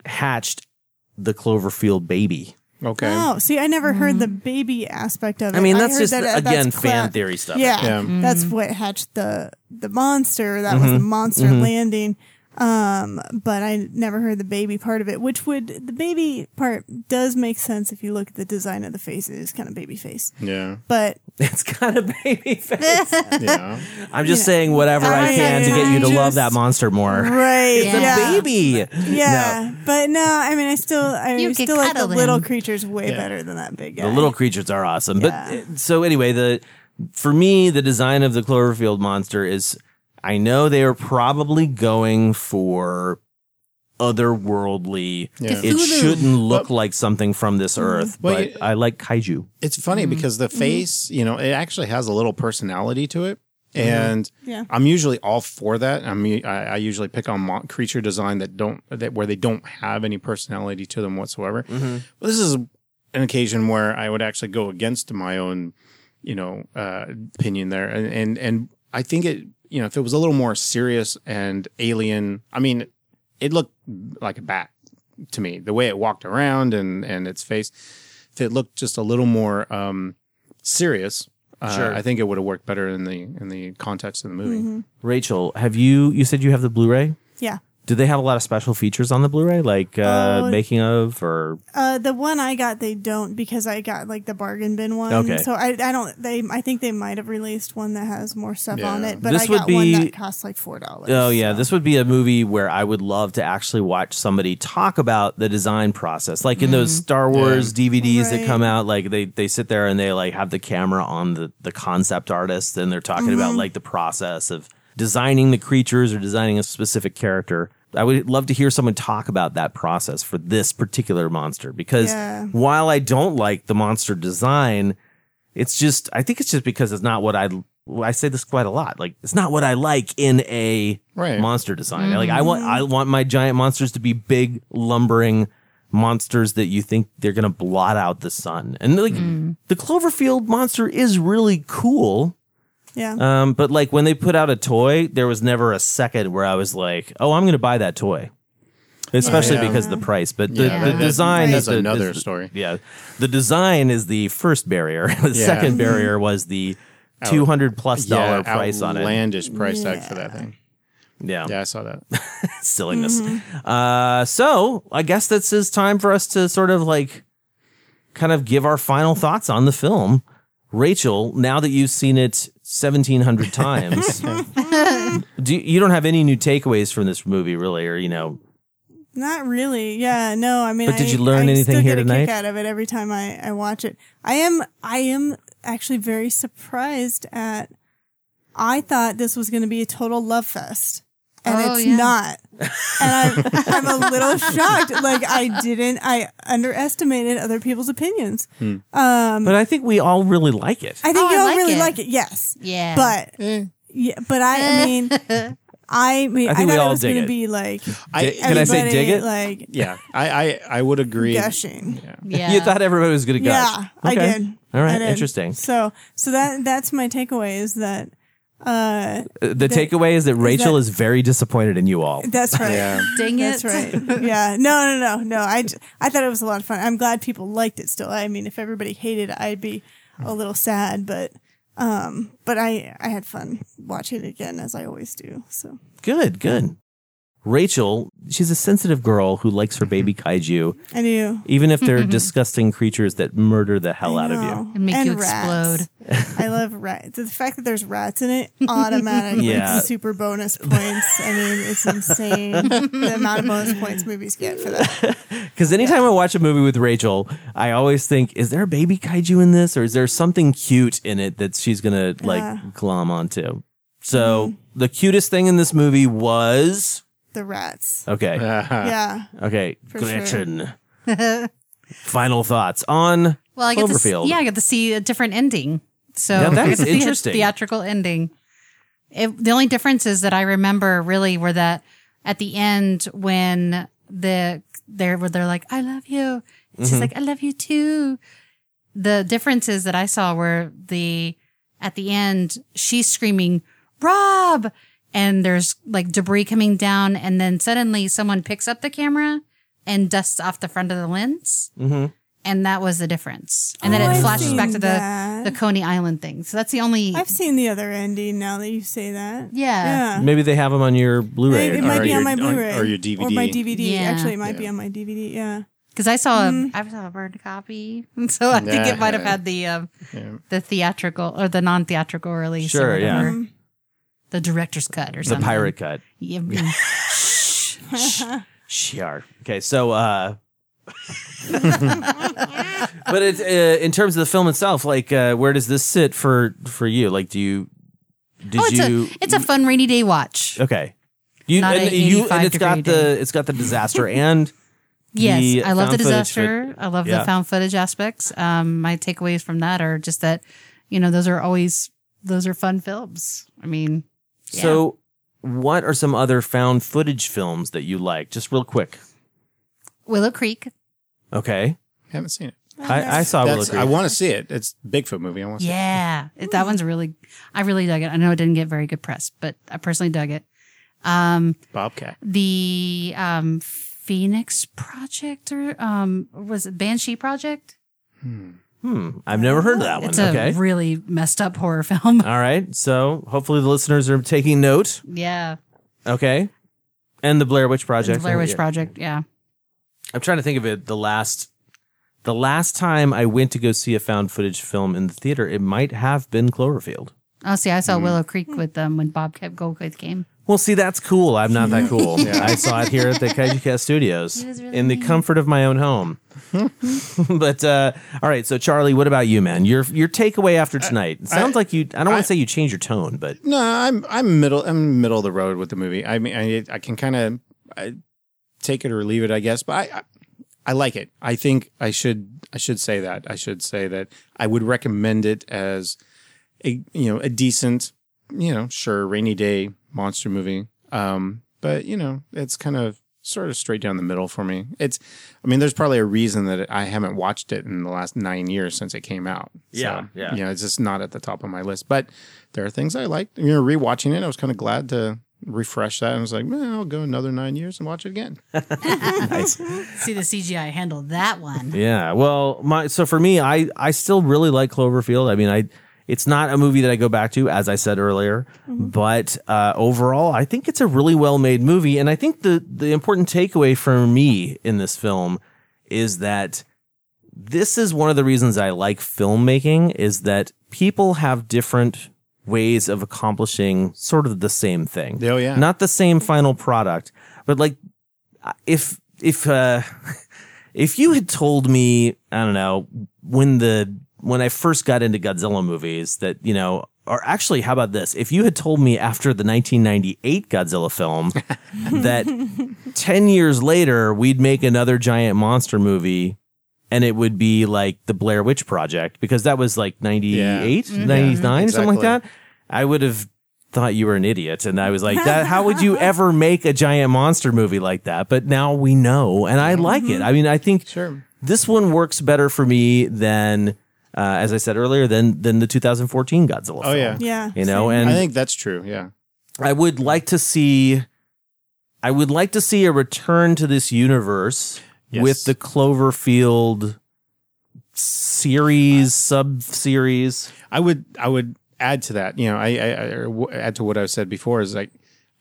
hatched the Cloverfield baby. Okay. Oh, see, I never heard the baby aspect of it. I mean, that's heard just that, uh, again that's fan cla- theory stuff. Yeah, Yeah. that's what hatched the the monster. That was the monster landing. Um, but I never heard the baby part of it, which would the baby part does make sense if you look at the design of the face. It is kind of baby face, Yeah. but it's kind of baby face. Yeah. I'm just You know, saying whatever I I can to get you to just- love that monster more. right, It's yeah. a baby. Yeah, but no, I mean, I still, I You still like the cuddle little creatures way Yeah. better than that big guy. The little creatures are awesome. Yeah. But so anyway, the for me the design of the Cloverfield monster is I know they are probably going for otherworldly. Yeah. It shouldn't look like something from this earth, Well, but you- I like kaiju. It's funny mm-hmm. because the mm-hmm. face, you know, it actually has a little personality to it. Mm-hmm. And Yeah. I'm usually all for that. I mean, I, I usually pick on mon- creature design that don't that where they don't have any personality to them whatsoever. But this is an occasion where I would actually go against my own, you know, uh, opinion there, and and and I think it, you know, if it was a little more serious and alien, I mean, it looked like a bat to me. The way it walked around and and its face, if it looked just a little more um, serious. Uh, Sure. I think it would have worked better in the in the context of the movie. Rachel, have you you said you have the Blu-ray? Yeah. Do they have a lot of special features on the Blu-ray, like uh, Oh, making of or Uh, the one I got, they don't because I got like the bargain bin one. Okay. So I, I don't. They, I think they might have released one that has more stuff on Yeah. it, but This I would got one be- that costs like four dollars. Oh yeah, this would be a movie where I would love to actually watch somebody talk about the design process, like in those Star Wars DVDs that Right. come out. Like they they sit there and they like have the camera on the the concept artist, and they're talking about like the process of designing the creatures or designing a specific character. I would love to hear someone talk about that process for this particular monster because Yeah. while I don't like the monster design, it's just I think it's just because it's not what I I say this quite a lot. Like it's not what I like in a Right. monster design. Like I want mm-hmm. I want my giant monsters to be big lumbering monsters that you think they're going to blot out the sun. And like mm. the Cloverfield monster is really cool. Yeah. Um but like when they put out a toy, there was never a second where I was like, "Oh, I'm going to buy that toy." Especially Yeah. because of the price, but the, Yeah. the That- design that's is the, another is story. Yeah, the design is the first barrier. the Yeah. second barrier was the two hundred plus dollar price on it. Outlandish price tag for that thing. Yeah, Yeah, I saw that. silliness. Uh, so I guess this is time for us to sort of like kind of give our final thoughts on the film. Rachel, now that you've seen it 1700 times, do you, you don't have any new takeaways from this movie really or you know, Not really. Yeah, no. I mean, But did I- you learn I anything still here get a tonight? Kick out of it every time I, I watch it. I am I am actually very surprised at. I thought this was going to be a total love fest, and Oh, it's yeah. not. And I'm I'm a little shocked. Like I didn't. I underestimated other people's opinions. Um, but I think we all really like it. I think Oh, I y'all like really it. like it. Yes. Yeah. But yeah, but I, I mean, I mean, I I, think we thought all it was dig going it. to be like I, Can I say dig it? Like yeah, I, I, I would agree. gushing. yeah. You thought everybody was going to gush. Yeah, I Okay. did. All right, did. interesting. So, so that that's my takeaway is that uh, Uh, The takeaway is that Rachel that- is very disappointed in you all. that's right. Yeah. Dang it. That's right. Yeah. No, no, no, no. I, I thought it was a lot of fun. I'm glad people liked it still. I mean, if everybody hated it, I'd be a little sad, but, um, but I, I had fun watching it again as I always do. So Good, good. Rachel, she's a sensitive girl who likes her baby Mm-hmm. kaiju, I do. even if they're disgusting creatures that murder the hell out of you. And make you rats. I love rats. The fact that there's rats in it automatically Yeah. super bonus points. I mean, it's insane the amount of bonus points movies get for that. Because anytime I watch a movie with Rachel, I always think, is there a baby kaiju in this? Or is there something cute in it that she's going to like Yeah. glom onto? So the cutest thing in this movie was. The rats. Okay. Yeah. Okay. For sure. Gretchen. Final thoughts on Well, I get to see, Cloverfield. yeah, I get to see a different ending. So Yeah, that I is get to see a interesting. theatrical ending. It, the only differences that I remember really were that at the end when the they're where they're like, "I love you," and she's Mhm. like, "I love you too." The differences that I saw were the at the end she's screaming, "Rob!" And there's like debris coming down, and then suddenly someone picks up the camera and dusts off the front of the lens Mm-hmm. and that was the difference. And then Oh, it I've flashes back to the that. the Coney Island thing. So that's the only. I've seen the other ending now that you say that. Yeah. Yeah. Maybe they have them on your Blu-ray. It, it or might be your- on my Blu-ray or your DVD. or my DVD. Yeah. Actually, it might be on my DVD. Yeah. because I saw Mhm. a I saw a burned copy, so I think it might have had the um, Yeah. the theatrical or the non theatrical release. Sure, or yeah. whatever. The director's cut or something. the pirate cut. Yeah. Sure. Okay, so uh but it, uh, in terms of the film itself, like uh, where does this sit for for you? Like, do you did oh, it's you? a it's a fun rainy day watch. okay. You Not and you and it's got degree the day. it's got the disaster and Yes, I love the disaster. I love Yeah. the found footage aspects. Um, my takeaways from that are just that, you know, those are always those are fun films. I mean, yeah. So, what are some other found footage films that you like? Just real quick. Willow Creek. Okay, Haven't seen it. I, I saw Willow That's, Creek. I want to see it. It's a Bigfoot movie. I want to see Yeah, it, that one's really. I really dug it. I know it didn't get very good press, but I personally dug it. Um. Bobcat. the um, Phoenix Project or um, was it Banshee Project? hmm, I've never heard of that one. It's a okay, really messed up horror film. all right. So hopefully the listeners are taking note. yeah, Okay, and the Blair Witch Project. the Blair Witch Yeah. Project. Yeah. I'm trying to think of it. The last, the last time I went to go see a found footage film in the theater, it might have been Cloverfield. Oh, see, I Hmm. saw Willow Creek with them when Bob Bobcat Goldthwait came. Well, see, that's cool. I'm not that cool. I saw it here at the Kaiju Cast Studios really in the neat. comfort of my own home. but uh, all right, so Charlie, what about you, man? Your your takeaway after tonight? It sounds like you. I don't want to say you changed your tone, but No, I'm I'm middle I'm middle of the road with the movie. I mean, I I can kind of take it or leave it, I guess. But I, I I like it. I think I should I should say that I should say that I would recommend it as a you know a decent you know sure rainy day monster movie. Um, but you know it's kind of sort of straight down the middle for me. It's I mean there's probably a reason that I haven't watched it in the last nine years since it came out. Yeah, So, yeah. You know, it's just not at the top of my list. But there are things I liked. You know, rewatching it, I was kind of glad to refresh that. I was like, man, I'll go another nine years and watch it again. nice. See the CGI handle that one. Yeah. Well, my so for me, I I still really like Cloverfield. I mean, I it's not a movie that I go back to, as I said earlier, but uh, overall, I think it's a really well made movie. And I think the the important takeaway for me in this film is that this is one of the reasons I like filmmaking is that people have different ways of accomplishing sort of the same thing. Oh, yeah. Not the same final product, but like if if uh if you had told me, I don't know, when the when I first got into Godzilla movies that, you know, or actually, how about this? If you had told me after the 1998 Godzilla film that 10 years later we'd make another giant monster movie and it would be like the Blair Witch Project because that was like 98, Mhm. 99, Yeah, something like that. I would have thought you were an idiot. And I was like, that, how would you ever make a giant monster movie like that? But now we know and I like it. I mean, I think Sure. this one works better for me than, uh, as I said earlier, than, than the 2014 Godzilla Oh film. yeah. Yeah. You know, same. and I think that's true. Yeah. I would like to see I would like to see a return to this universe Yes. with the Cloverfield series, sub series. I would I would add to that. You know, I, I, I add to what I've said before is like,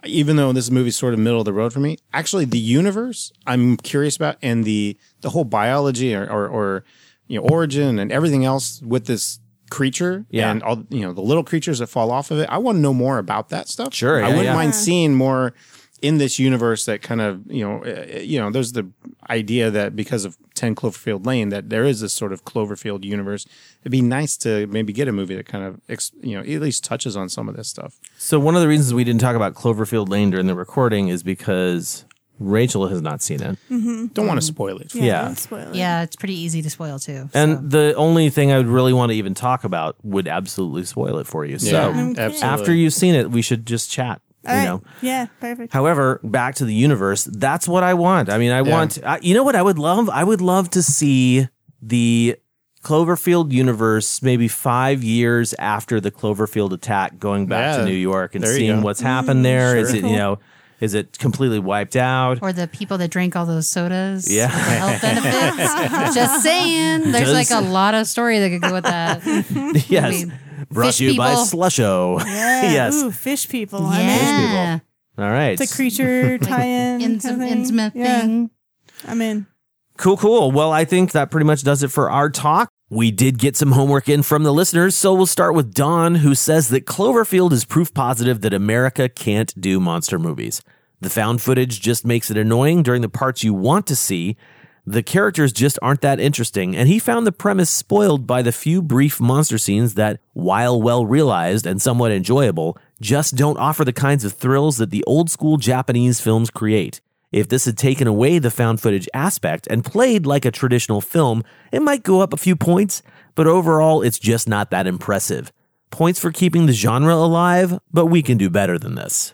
even though this movie's sort of middle of the road for me, actually the universe I'm curious about and the the whole biology or or, or you know origin and everything else with this creature Yeah. and all you know the little creatures that fall off of it. I want to know more about that stuff. Sure, I wouldn't yeah. mind seeing more in this universe that kind of you know uh, you know there's the idea that because of 10 Cloverfield Lane that there is this sort of Cloverfield universe it'd be nice to maybe get a movie that kind of ex, you know at least touches on some of this stuff So one of the reasons we didn't talk about Cloverfield Lane during the recording is because Rachel has not seen it. Mm-hmm. don't want to spoil it yeah, yeah. spoil it. Yeah, it's pretty easy to spoil too. And the only thing I would really want to even talk about would absolutely spoil it for you. So Okay. after you've seen it, we should just chat. All you right. know. Yeah, perfect. However, back to the universe, that's what I want. I mean, I Yeah. want, I, you know what I would love? I would love to see the Cloverfield universe maybe five years after the Cloverfield attack going back Yeah. to New York and There seeing what's mm, happened there. Is sure. it, you know, is it completely wiped out? Or the people that drank all those sodas. Yeah. Health benefits. Just saying. There's Does- like a lot of story that could go with that. yes. mean, Brought fish to you by people. Slusho. Yeah. yes. Ooh, fish people. I'm in. Yeah. All right. It's a creature tie-in. Intim- kind of thing. intimate Yeah, thing. I'm in. Cool, cool. Well, I think that pretty much does it for our talk. We did get some homework in from the listeners, so we'll start with Don, who says that Cloverfield is proof positive that America can't do monster movies. The found footage just makes it annoying during the parts you want to see. The characters just aren't that interesting, and he found the premise spoiled by the few brief monster scenes that, while well realized and somewhat enjoyable, just don't offer the kinds of thrills that the old school Japanese films create. If this had taken away the found footage aspect and played like a traditional film, it might go up a few points, but overall, it's just not that impressive. Points for keeping the genre alive, but we can do better than this.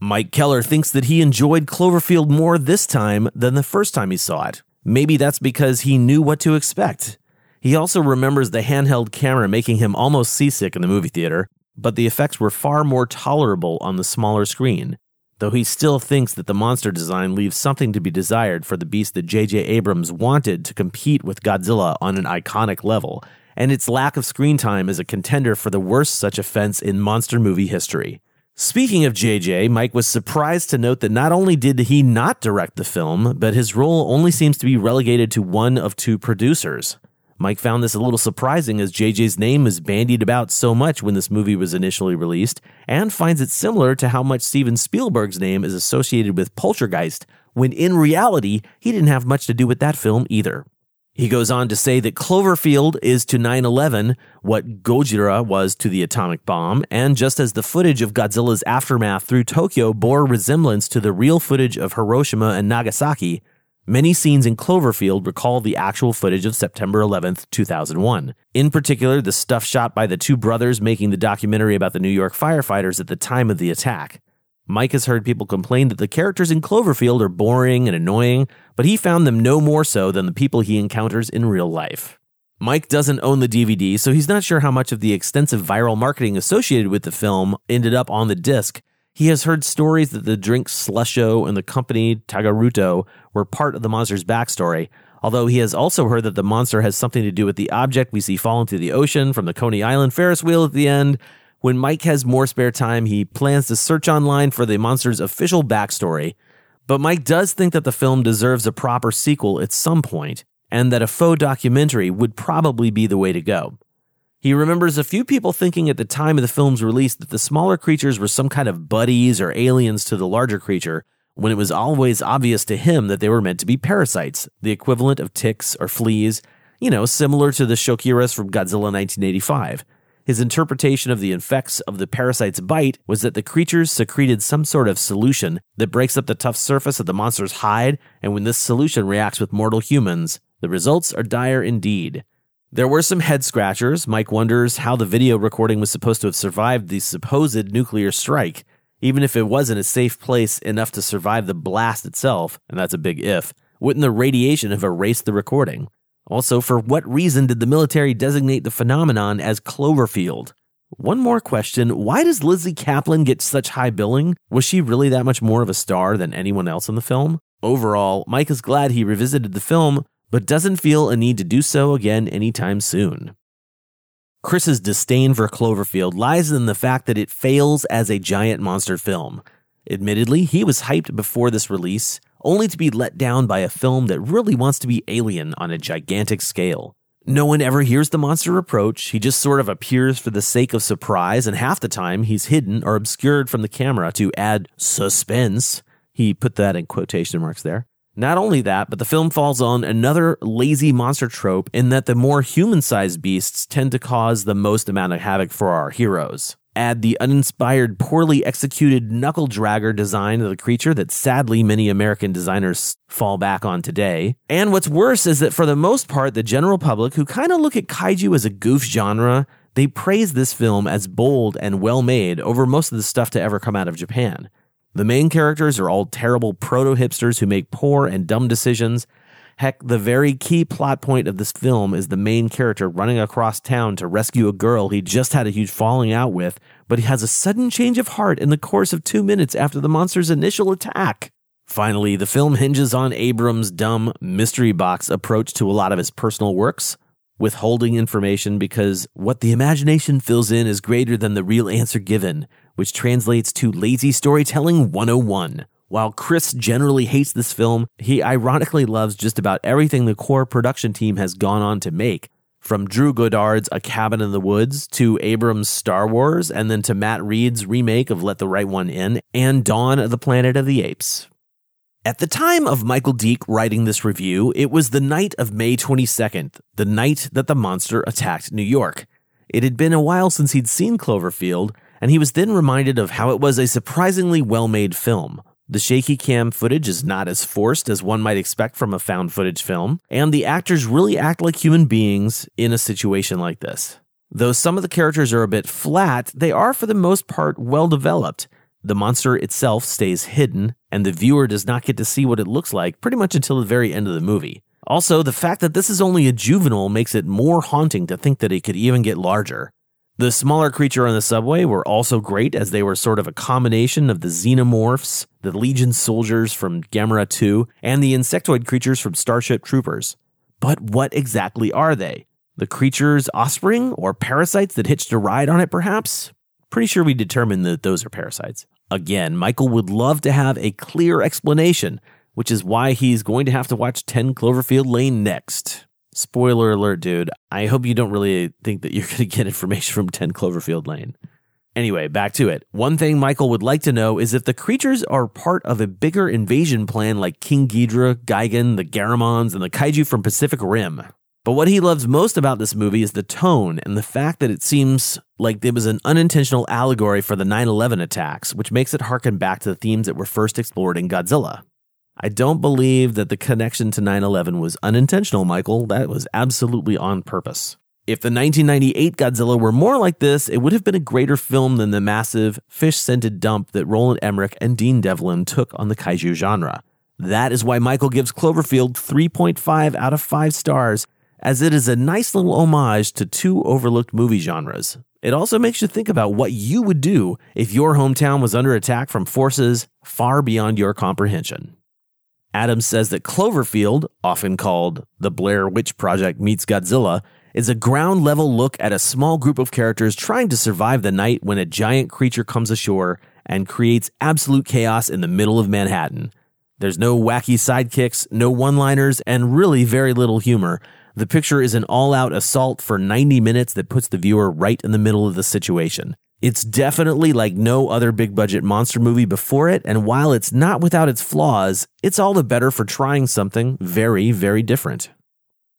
Mike Keller thinks that he enjoyed Cloverfield more this time than the first time he saw it. Maybe that's because he knew what to expect. He also remembers the handheld camera making him almost seasick in the movie theater, but the effects were far more tolerable on the smaller screen though he still thinks that the monster design leaves something to be desired for the beast that J.J. Abrams wanted to compete with Godzilla on an iconic level, and its lack of screen time is a contender for the worst such offense in monster movie history. Speaking of JJ, Mike was surprised to note that not only did he not direct the film, but his role only seems to be relegated to one of two producers. Mike found this a little surprising as JJ's name was bandied about so much when this movie was initially released, and finds it similar to how much Steven Spielberg's name is associated with Poltergeist, when in reality, he didn't have much to do with that film either. He goes on to say that Cloverfield is to 9 11 what Gojira was to the atomic bomb, and just as the footage of Godzilla's aftermath through Tokyo bore resemblance to the real footage of Hiroshima and Nagasaki, Many scenes in Cloverfield recall the actual footage of September 11, 2001. In particular, the stuff shot by the two brothers making the documentary about the New York firefighters at the time of the attack. Mike has heard people complain that the characters in Cloverfield are boring and annoying, but he found them no more so than the people he encounters in real life. Mike doesn't own the DVD, so he's not sure how much of the extensive viral marketing associated with the film ended up on the disc. He has heard stories that the drink Slusho and the company Tagruato were part of the monster's backstory, although he has also heard that the monster has something to do with the object we see falling into the ocean from the Coney Island Ferris wheel at the end. When Mike has more spare time, he plans to search online for the monster's official backstory. But Mike does think that the film deserves a proper sequel at some point, and that a faux documentary would probably be the way to go. He remembers a few people thinking at the time of the film's release that the smaller creatures were some kind of buddies or aliens to the larger creature, when it was always obvious to him that they were meant to be parasites, the equivalent of ticks or fleas, you know, similar to the Shockirus from Godzilla 1985. His interpretation of the effects of the parasite's bite was that the creatures secreted some sort of solution that breaks up the tough surface of the monster's hide, and when this solution reacts with mortal humans, the results are dire indeed. There were some head scratchers. Mike wonders how the video recording was supposed to have survived the supposed nuclear strike, even if it wasn't a safe place enough to survive the blast itself, and that's a big if. Wouldn't the radiation have erased the recording? Also, for what reason did the military designate the phenomenon as Cloverfield? One more question why does Lizzy Caplan get such high billing? Was she really that much more of a star than anyone else in the film? Overall, Mike is glad he revisited the film, but doesn't feel a need to do so again anytime soon. Chris's disdain for Cloverfield lies in the fact that it fails as a giant monster film. Admittedly, he was hyped before this release, only to be let down by a film that really wants to be alien on a gigantic scale. No one ever hears the monster approach, he just sort of appears for the sake of surprise, and half the time he's hidden or obscured from the camera to add suspense. He put that in quotation marks there. Not only that, but the film falls on another lazy monster trope in that the more human sized beasts tend to cause the most amount of havoc for our heroes. Add the uninspired, poorly executed knuckle dragger design of the creature that sadly many American designers fall back on today. And what's worse is that for the most part, the general public, who kind of look at kaiju as a goof genre, they praise this film as bold and well made over most of the stuff to ever come out of Japan. The main characters are all terrible proto hipsters who make poor and dumb decisions. Heck, the very key plot point of this film is the main character running across town to rescue a girl he just had a huge falling out with, but he has a sudden change of heart in the course of two minutes after the monster's initial attack. Finally, the film hinges on Abrams' dumb mystery box approach to a lot of his personal works, withholding information because what the imagination fills in is greater than the real answer given, which translates to Lazy Storytelling 101. While Chris generally hates this film, he ironically loves just about everything the core production team has gone on to make. From Drew Goddard's A Cabin in the Woods to Abrams' Star Wars, and then to Matt Reeves' remake of Let the Right One In and Dawn of the Planet of the Apes. At the time of Michael Deak writing this review, it was the night of May 22nd, the night that the monster attacked New York. It had been a while since he'd seen Cloverfield, and he was then reminded of how it was a surprisingly well made film. The shaky cam footage is not as forced as one might expect from a found footage film, and the actors really act like human beings in a situation like this. Though some of the characters are a bit flat, they are for the most part well developed. The monster itself stays hidden, and the viewer does not get to see what it looks like pretty much until the very end of the movie. Also, the fact that this is only a juvenile makes it more haunting to think that it could even get larger. The smaller creature on the subway were also great as they were sort of a combination of the xenomorphs, the Legion soldiers from Gamera 2, and the insectoid creatures from Starship Troopers. But what exactly are they? The creature's offspring or parasites that hitched a ride on it, perhaps? Pretty sure we determined that those are parasites. Again, Michael would love to have a clear explanation, which is why he's going to have to watch 10 Cloverfield Lane next. Spoiler alert, dude. I hope you don't really think that you're going to get information from 10 Cloverfield Lane. Anyway, back to it. One thing Michael would like to know is if the creatures are part of a bigger invasion plan like King Ghidorah, Gigan, the Garamons, and the kaiju from Pacific Rim. But what he loves most about this movie is the tone and the fact that it seems like it was an unintentional allegory for the 9 11 attacks, which makes it harken back to the themes that were first explored in Godzilla. I don't believe that the connection to 9 11 was unintentional, Michael. That was absolutely on purpose. If the 1998 Godzilla were more like this, it would have been a greater film than the massive, fish scented dump that Roland Emmerich and Dean Devlin took on the kaiju genre. That is why Michael gives Cloverfield 3.5 out of 5 stars, as it is a nice little homage to two overlooked movie genres. It also makes you think about what you would do if your hometown was under attack from forces far beyond your comprehension. Adams says that Cloverfield, often called the Blair Witch Project meets Godzilla, is a ground level look at a small group of characters trying to survive the night when a giant creature comes ashore and creates absolute chaos in the middle of Manhattan. There's no wacky sidekicks, no one liners, and really very little humor. The picture is an all out assault for 90 minutes that puts the viewer right in the middle of the situation. It's definitely like no other big budget monster movie before it, and while it's not without its flaws, it's all the better for trying something very, very different.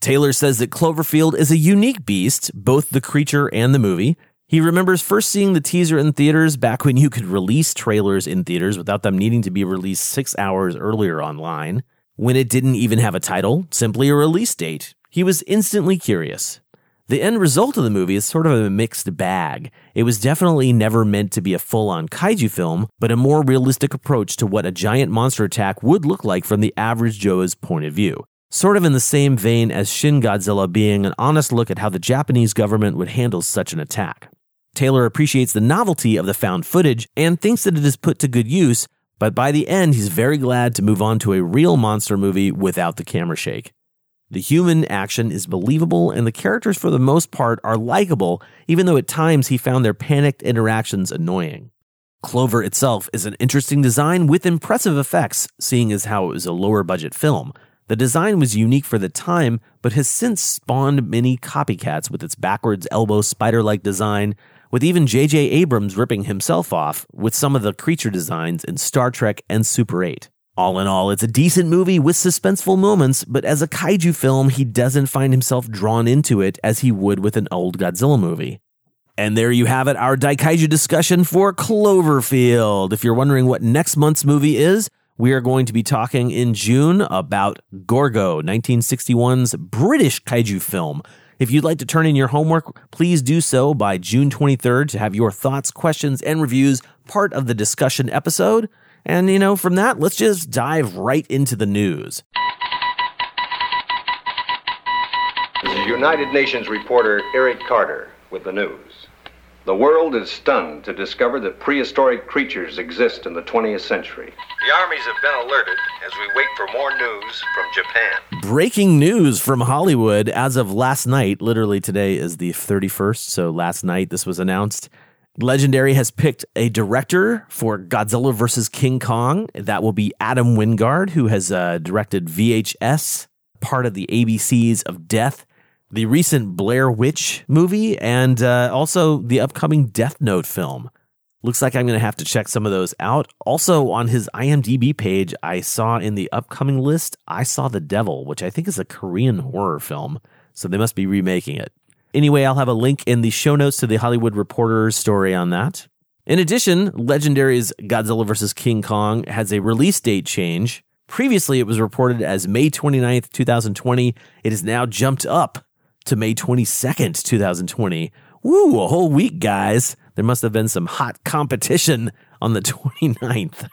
Taylor says that Cloverfield is a unique beast, both the creature and the movie. He remembers first seeing the teaser in theaters back when you could release trailers in theaters without them needing to be released six hours earlier online, when it didn't even have a title, simply a release date. He was instantly curious. The end result of the movie is sort of a mixed bag. It was definitely never meant to be a full on kaiju film, but a more realistic approach to what a giant monster attack would look like from the average Joe's point of view. Sort of in the same vein as Shin Godzilla being an honest look at how the Japanese government would handle such an attack. Taylor appreciates the novelty of the found footage and thinks that it is put to good use, but by the end, he's very glad to move on to a real monster movie without the camera shake. The human action is believable, and the characters, for the most part, are likable, even though at times he found their panicked interactions annoying. Clover itself is an interesting design with impressive effects, seeing as how it was a lower budget film. The design was unique for the time, but has since spawned many copycats with its backwards elbow spider like design, with even J.J. Abrams ripping himself off with some of the creature designs in Star Trek and Super 8. All in all, it's a decent movie with suspenseful moments, but as a kaiju film, he doesn't find himself drawn into it as he would with an old Godzilla movie. And there you have it, our Daikaiju discussion for Cloverfield. If you're wondering what next month's movie is, we are going to be talking in June about Gorgo, 1961's British kaiju film. If you'd like to turn in your homework, please do so by June 23rd to have your thoughts, questions, and reviews part of the discussion episode. And, you know, from that, let's just dive right into the news. This is United Nations reporter Eric Carter with the news. The world is stunned to discover that prehistoric creatures exist in the 20th century. The armies have been alerted as we wait for more news from Japan. Breaking news from Hollywood as of last night. Literally, today is the 31st. So, last night this was announced. Legendary has picked a director for Godzilla vs. King Kong. That will be Adam Wingard, who has uh, directed VHS, part of the ABCs of Death, the recent Blair Witch movie, and uh, also the upcoming Death Note film. Looks like I'm going to have to check some of those out. Also, on his IMDb page, I saw in the upcoming list, I Saw the Devil, which I think is a Korean horror film. So they must be remaking it. Anyway, I'll have a link in the show notes to the Hollywood Reporter's story on that. In addition, Legendary's Godzilla vs. King Kong has a release date change. Previously, it was reported as May 29th, 2020. It is now jumped up to May 22nd, 2020. Woo, a whole week, guys. There must have been some hot competition on the 29th.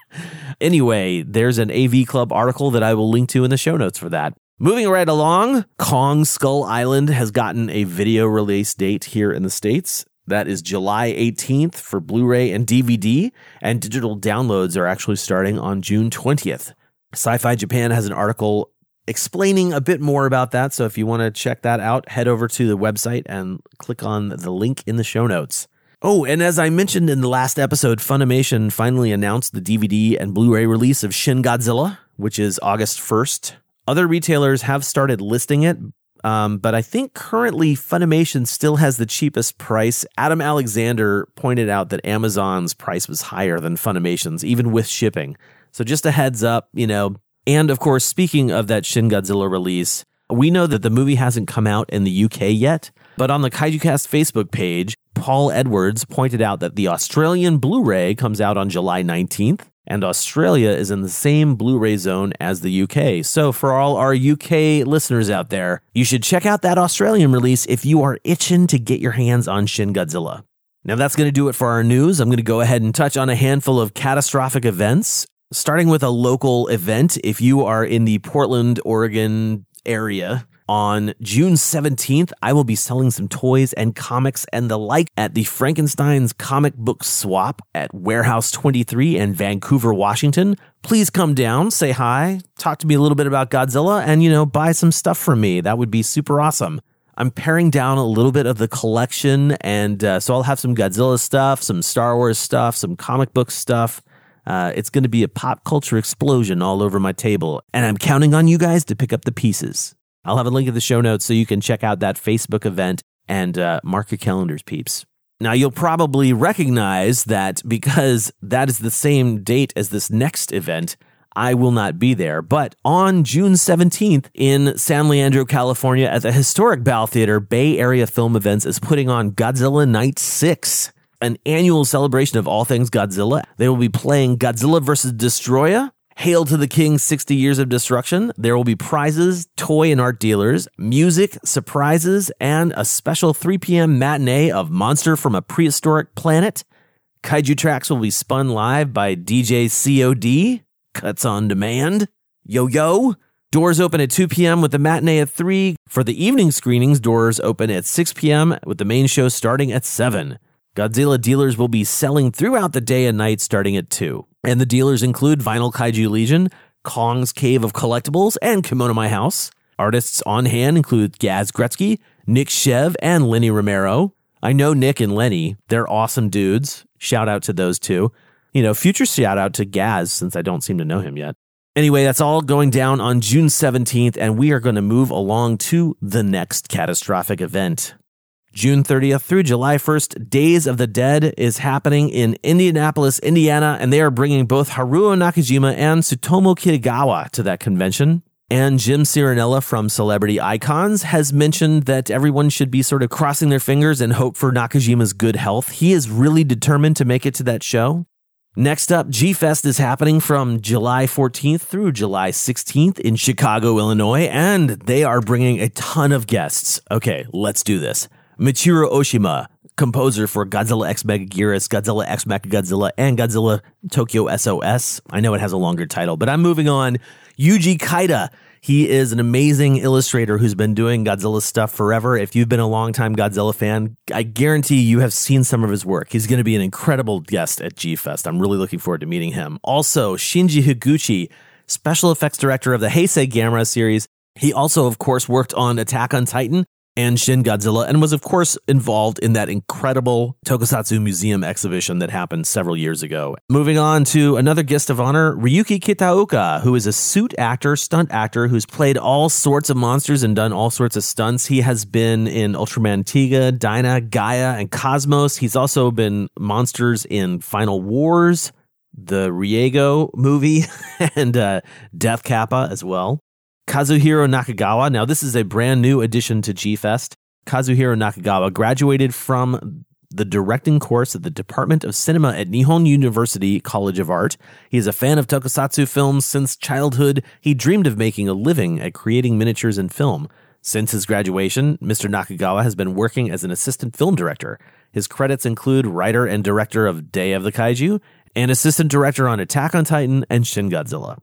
anyway, there's an AV Club article that I will link to in the show notes for that. Moving right along, Kong Skull Island has gotten a video release date here in the States. That is July 18th for Blu ray and DVD, and digital downloads are actually starting on June 20th. Sci Fi Japan has an article explaining a bit more about that. So if you want to check that out, head over to the website and click on the link in the show notes. Oh, and as I mentioned in the last episode, Funimation finally announced the DVD and Blu ray release of Shin Godzilla, which is August 1st. Other retailers have started listing it, um, but I think currently Funimation still has the cheapest price. Adam Alexander pointed out that Amazon's price was higher than Funimation's, even with shipping. So just a heads up, you know. And of course, speaking of that Shin Godzilla release, we know that the movie hasn't come out in the UK yet, but on the KaijuCast Facebook page, Paul Edwards pointed out that the Australian Blu ray comes out on July 19th and Australia is in the same Blu ray zone as the UK. So, for all our UK listeners out there, you should check out that Australian release if you are itching to get your hands on Shin Godzilla. Now, that's going to do it for our news. I'm going to go ahead and touch on a handful of catastrophic events, starting with a local event. If you are in the Portland, Oregon area, on June 17th, I will be selling some toys and comics and the like at the Frankenstein's Comic Book Swap at Warehouse 23 in Vancouver, Washington. Please come down, say hi, talk to me a little bit about Godzilla, and, you know, buy some stuff from me. That would be super awesome. I'm paring down a little bit of the collection, and uh, so I'll have some Godzilla stuff, some Star Wars stuff, some comic book stuff. Uh, it's going to be a pop culture explosion all over my table, and I'm counting on you guys to pick up the pieces. I'll have a link in the show notes so you can check out that Facebook event and uh, mark your calendars, peeps. Now, you'll probably recognize that because that is the same date as this next event, I will not be there. But on June 17th in San Leandro, California, at the historic Bal Theater, Bay Area Film Events is putting on Godzilla Night 6, an annual celebration of all things Godzilla. They will be playing Godzilla vs. Destoroyah. Hail to the King 60 Years of Destruction. There will be prizes, toy and art dealers, music, surprises, and a special 3 p.m. matinee of Monster from a Prehistoric Planet. Kaiju tracks will be spun live by DJ COD, Cuts on Demand. Yo Yo. Doors open at 2 p.m. with the matinee at 3. For the evening screenings, doors open at 6 p.m. with the main show starting at 7. Godzilla dealers will be selling throughout the day and night starting at 2. And the dealers include Vinyl Kaiju Legion, Kong's Cave of Collectibles, and Kimono My House. Artists on hand include Gaz Gretzky, Nick Shev, and Lenny Romero. I know Nick and Lenny. They're awesome dudes. Shout out to those two. You know, future shout out to Gaz since I don't seem to know him yet. Anyway, that's all going down on June 17th, and we are going to move along to the next catastrophic event. June 30th through July 1st, Days of the Dead is happening in Indianapolis, Indiana, and they are bringing both Haruo Nakajima and Tsutomu Kitagawa to that convention. And Jim Cirinella from Celebrity Icons has mentioned that everyone should be sort of crossing their fingers and hope for Nakajima's good health. He is really determined to make it to that show. Next up, G Fest is happening from July 14th through July 16th in Chicago, Illinois, and they are bringing a ton of guests. Okay, let's do this. Michiru Oshima, composer for Godzilla X Megaguirus, Godzilla X Mechagodzilla, and Godzilla Tokyo SOS. I know it has a longer title, but I'm moving on. Yuji Kaida. He is an amazing illustrator who's been doing Godzilla stuff forever. If you've been a longtime Godzilla fan, I guarantee you have seen some of his work. He's going to be an incredible guest at G Fest. I'm really looking forward to meeting him. Also, Shinji Higuchi, special effects director of the Heisei Gamera series. He also, of course, worked on Attack on Titan and Shin Godzilla, and was, of course, involved in that incredible Tokusatsu Museum exhibition that happened several years ago. Moving on to another guest of honor, Ryuki Kitaoka, who is a suit actor, stunt actor, who's played all sorts of monsters and done all sorts of stunts. He has been in Ultraman Tiga, Dyna, Gaia, and Cosmos. He's also been monsters in Final Wars, the Reigo movie, and uh, Death Kappa as well. Kazuhiro Nakagawa. Now, this is a brand new addition to G Fest. Kazuhiro Nakagawa graduated from the directing course at the Department of Cinema at Nihon University College of Art. He is a fan of tokusatsu films since childhood. He dreamed of making a living at creating miniatures in film. Since his graduation, Mr. Nakagawa has been working as an assistant film director. His credits include writer and director of Day of the Kaiju and assistant director on Attack on Titan and Shin Godzilla.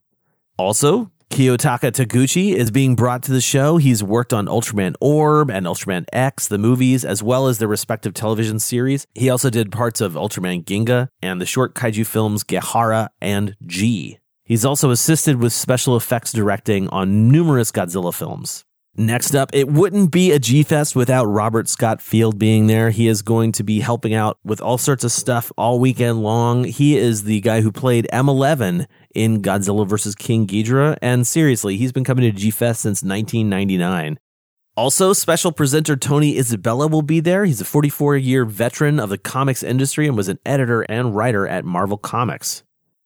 Also, Kiyotaka Taguchi is being brought to the show. He's worked on Ultraman Orb and Ultraman X, the movies, as well as their respective television series. He also did parts of Ultraman Ginga and the short kaiju films Gehara and G. He's also assisted with special effects directing on numerous Godzilla films. Next up, it wouldn't be a G Fest without Robert Scott Field being there. He is going to be helping out with all sorts of stuff all weekend long. He is the guy who played M11 in Godzilla vs. King Ghidorah, and seriously, he's been coming to G Fest since 1999. Also, special presenter Tony Isabella will be there. He's a 44 year veteran of the comics industry and was an editor and writer at Marvel Comics.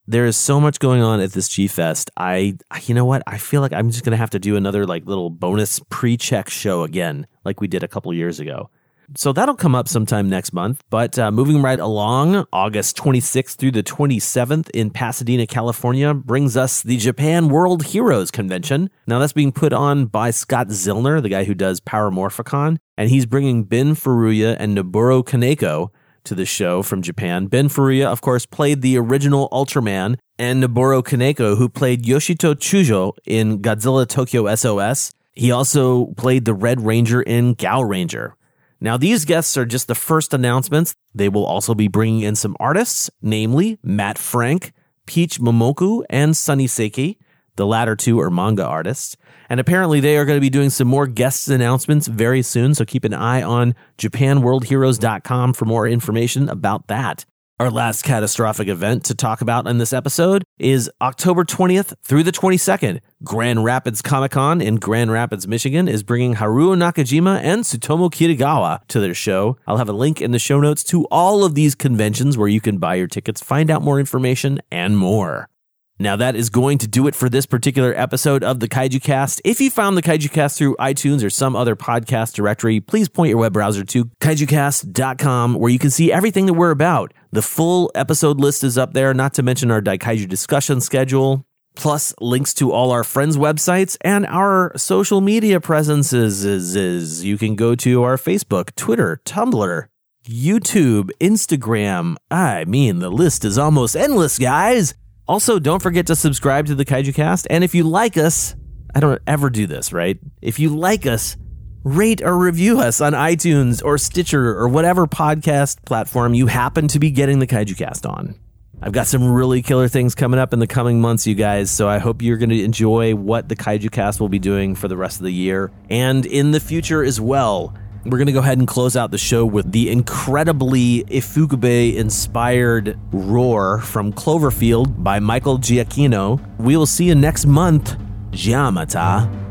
There is so much going on at this G Fest. I, you know what? I feel like I'm just gonna have to do another like little bonus pre-check show again, like we did a couple years ago. So that'll come up sometime next month. But uh, moving right along, August 26th through the 27th in Pasadena, California, brings us the Japan World Heroes Convention. Now, that's being put on by Scott Zillner, the guy who does Power Morphicon, and he's bringing Ben Furuya and Noboru Kaneko to the show from Japan. Ben Furuya, of course, played the original Ultraman, and Noboru Kaneko, who played Yoshito Chujo in Godzilla Tokyo SOS. He also played the Red Ranger in Gao Ranger. Now, these guests are just the first announcements. They will also be bringing in some artists, namely Matt Frank, Peach Momoko, and Sunny Seiki. The latter two are manga artists. And apparently, they are going to be doing some more guests announcements very soon. So keep an eye on JapanWorldHeroes.com for more information about that. Our last catastrophic event to talk about in this episode is October 20th through the 22nd. Grand Rapids Comic Con in Grand Rapids, Michigan is bringing Haruo Nakajima and Tsutomu Kitagawa to their show. I'll have a link in the show notes to all of these conventions where you can buy your tickets, find out more information, and more. Now, that is going to do it for this particular episode of the Kaiju Cast. If you found the Kaiju Cast through iTunes or some other podcast directory, please point your web browser to kaijucast.com where you can see everything that we're about. The full episode list is up there, not to mention our Daikaiju discussion schedule, plus links to all our friends' websites and our social media presences. You can go to our Facebook, Twitter, Tumblr, YouTube, Instagram. I mean, the list is almost endless, guys. Also, don't forget to subscribe to the Kaiju Cast. And if you like us, I don't ever do this, right? If you like us, rate or review us on iTunes or Stitcher or whatever podcast platform you happen to be getting the Kaiju Cast on. I've got some really killer things coming up in the coming months, you guys. So I hope you're going to enjoy what the Kaiju Cast will be doing for the rest of the year and in the future as well. We're going to go ahead and close out the show with the incredibly Ifukube inspired Roar from Cloverfield by Michael Giacchino. We will see you next month. Giamata.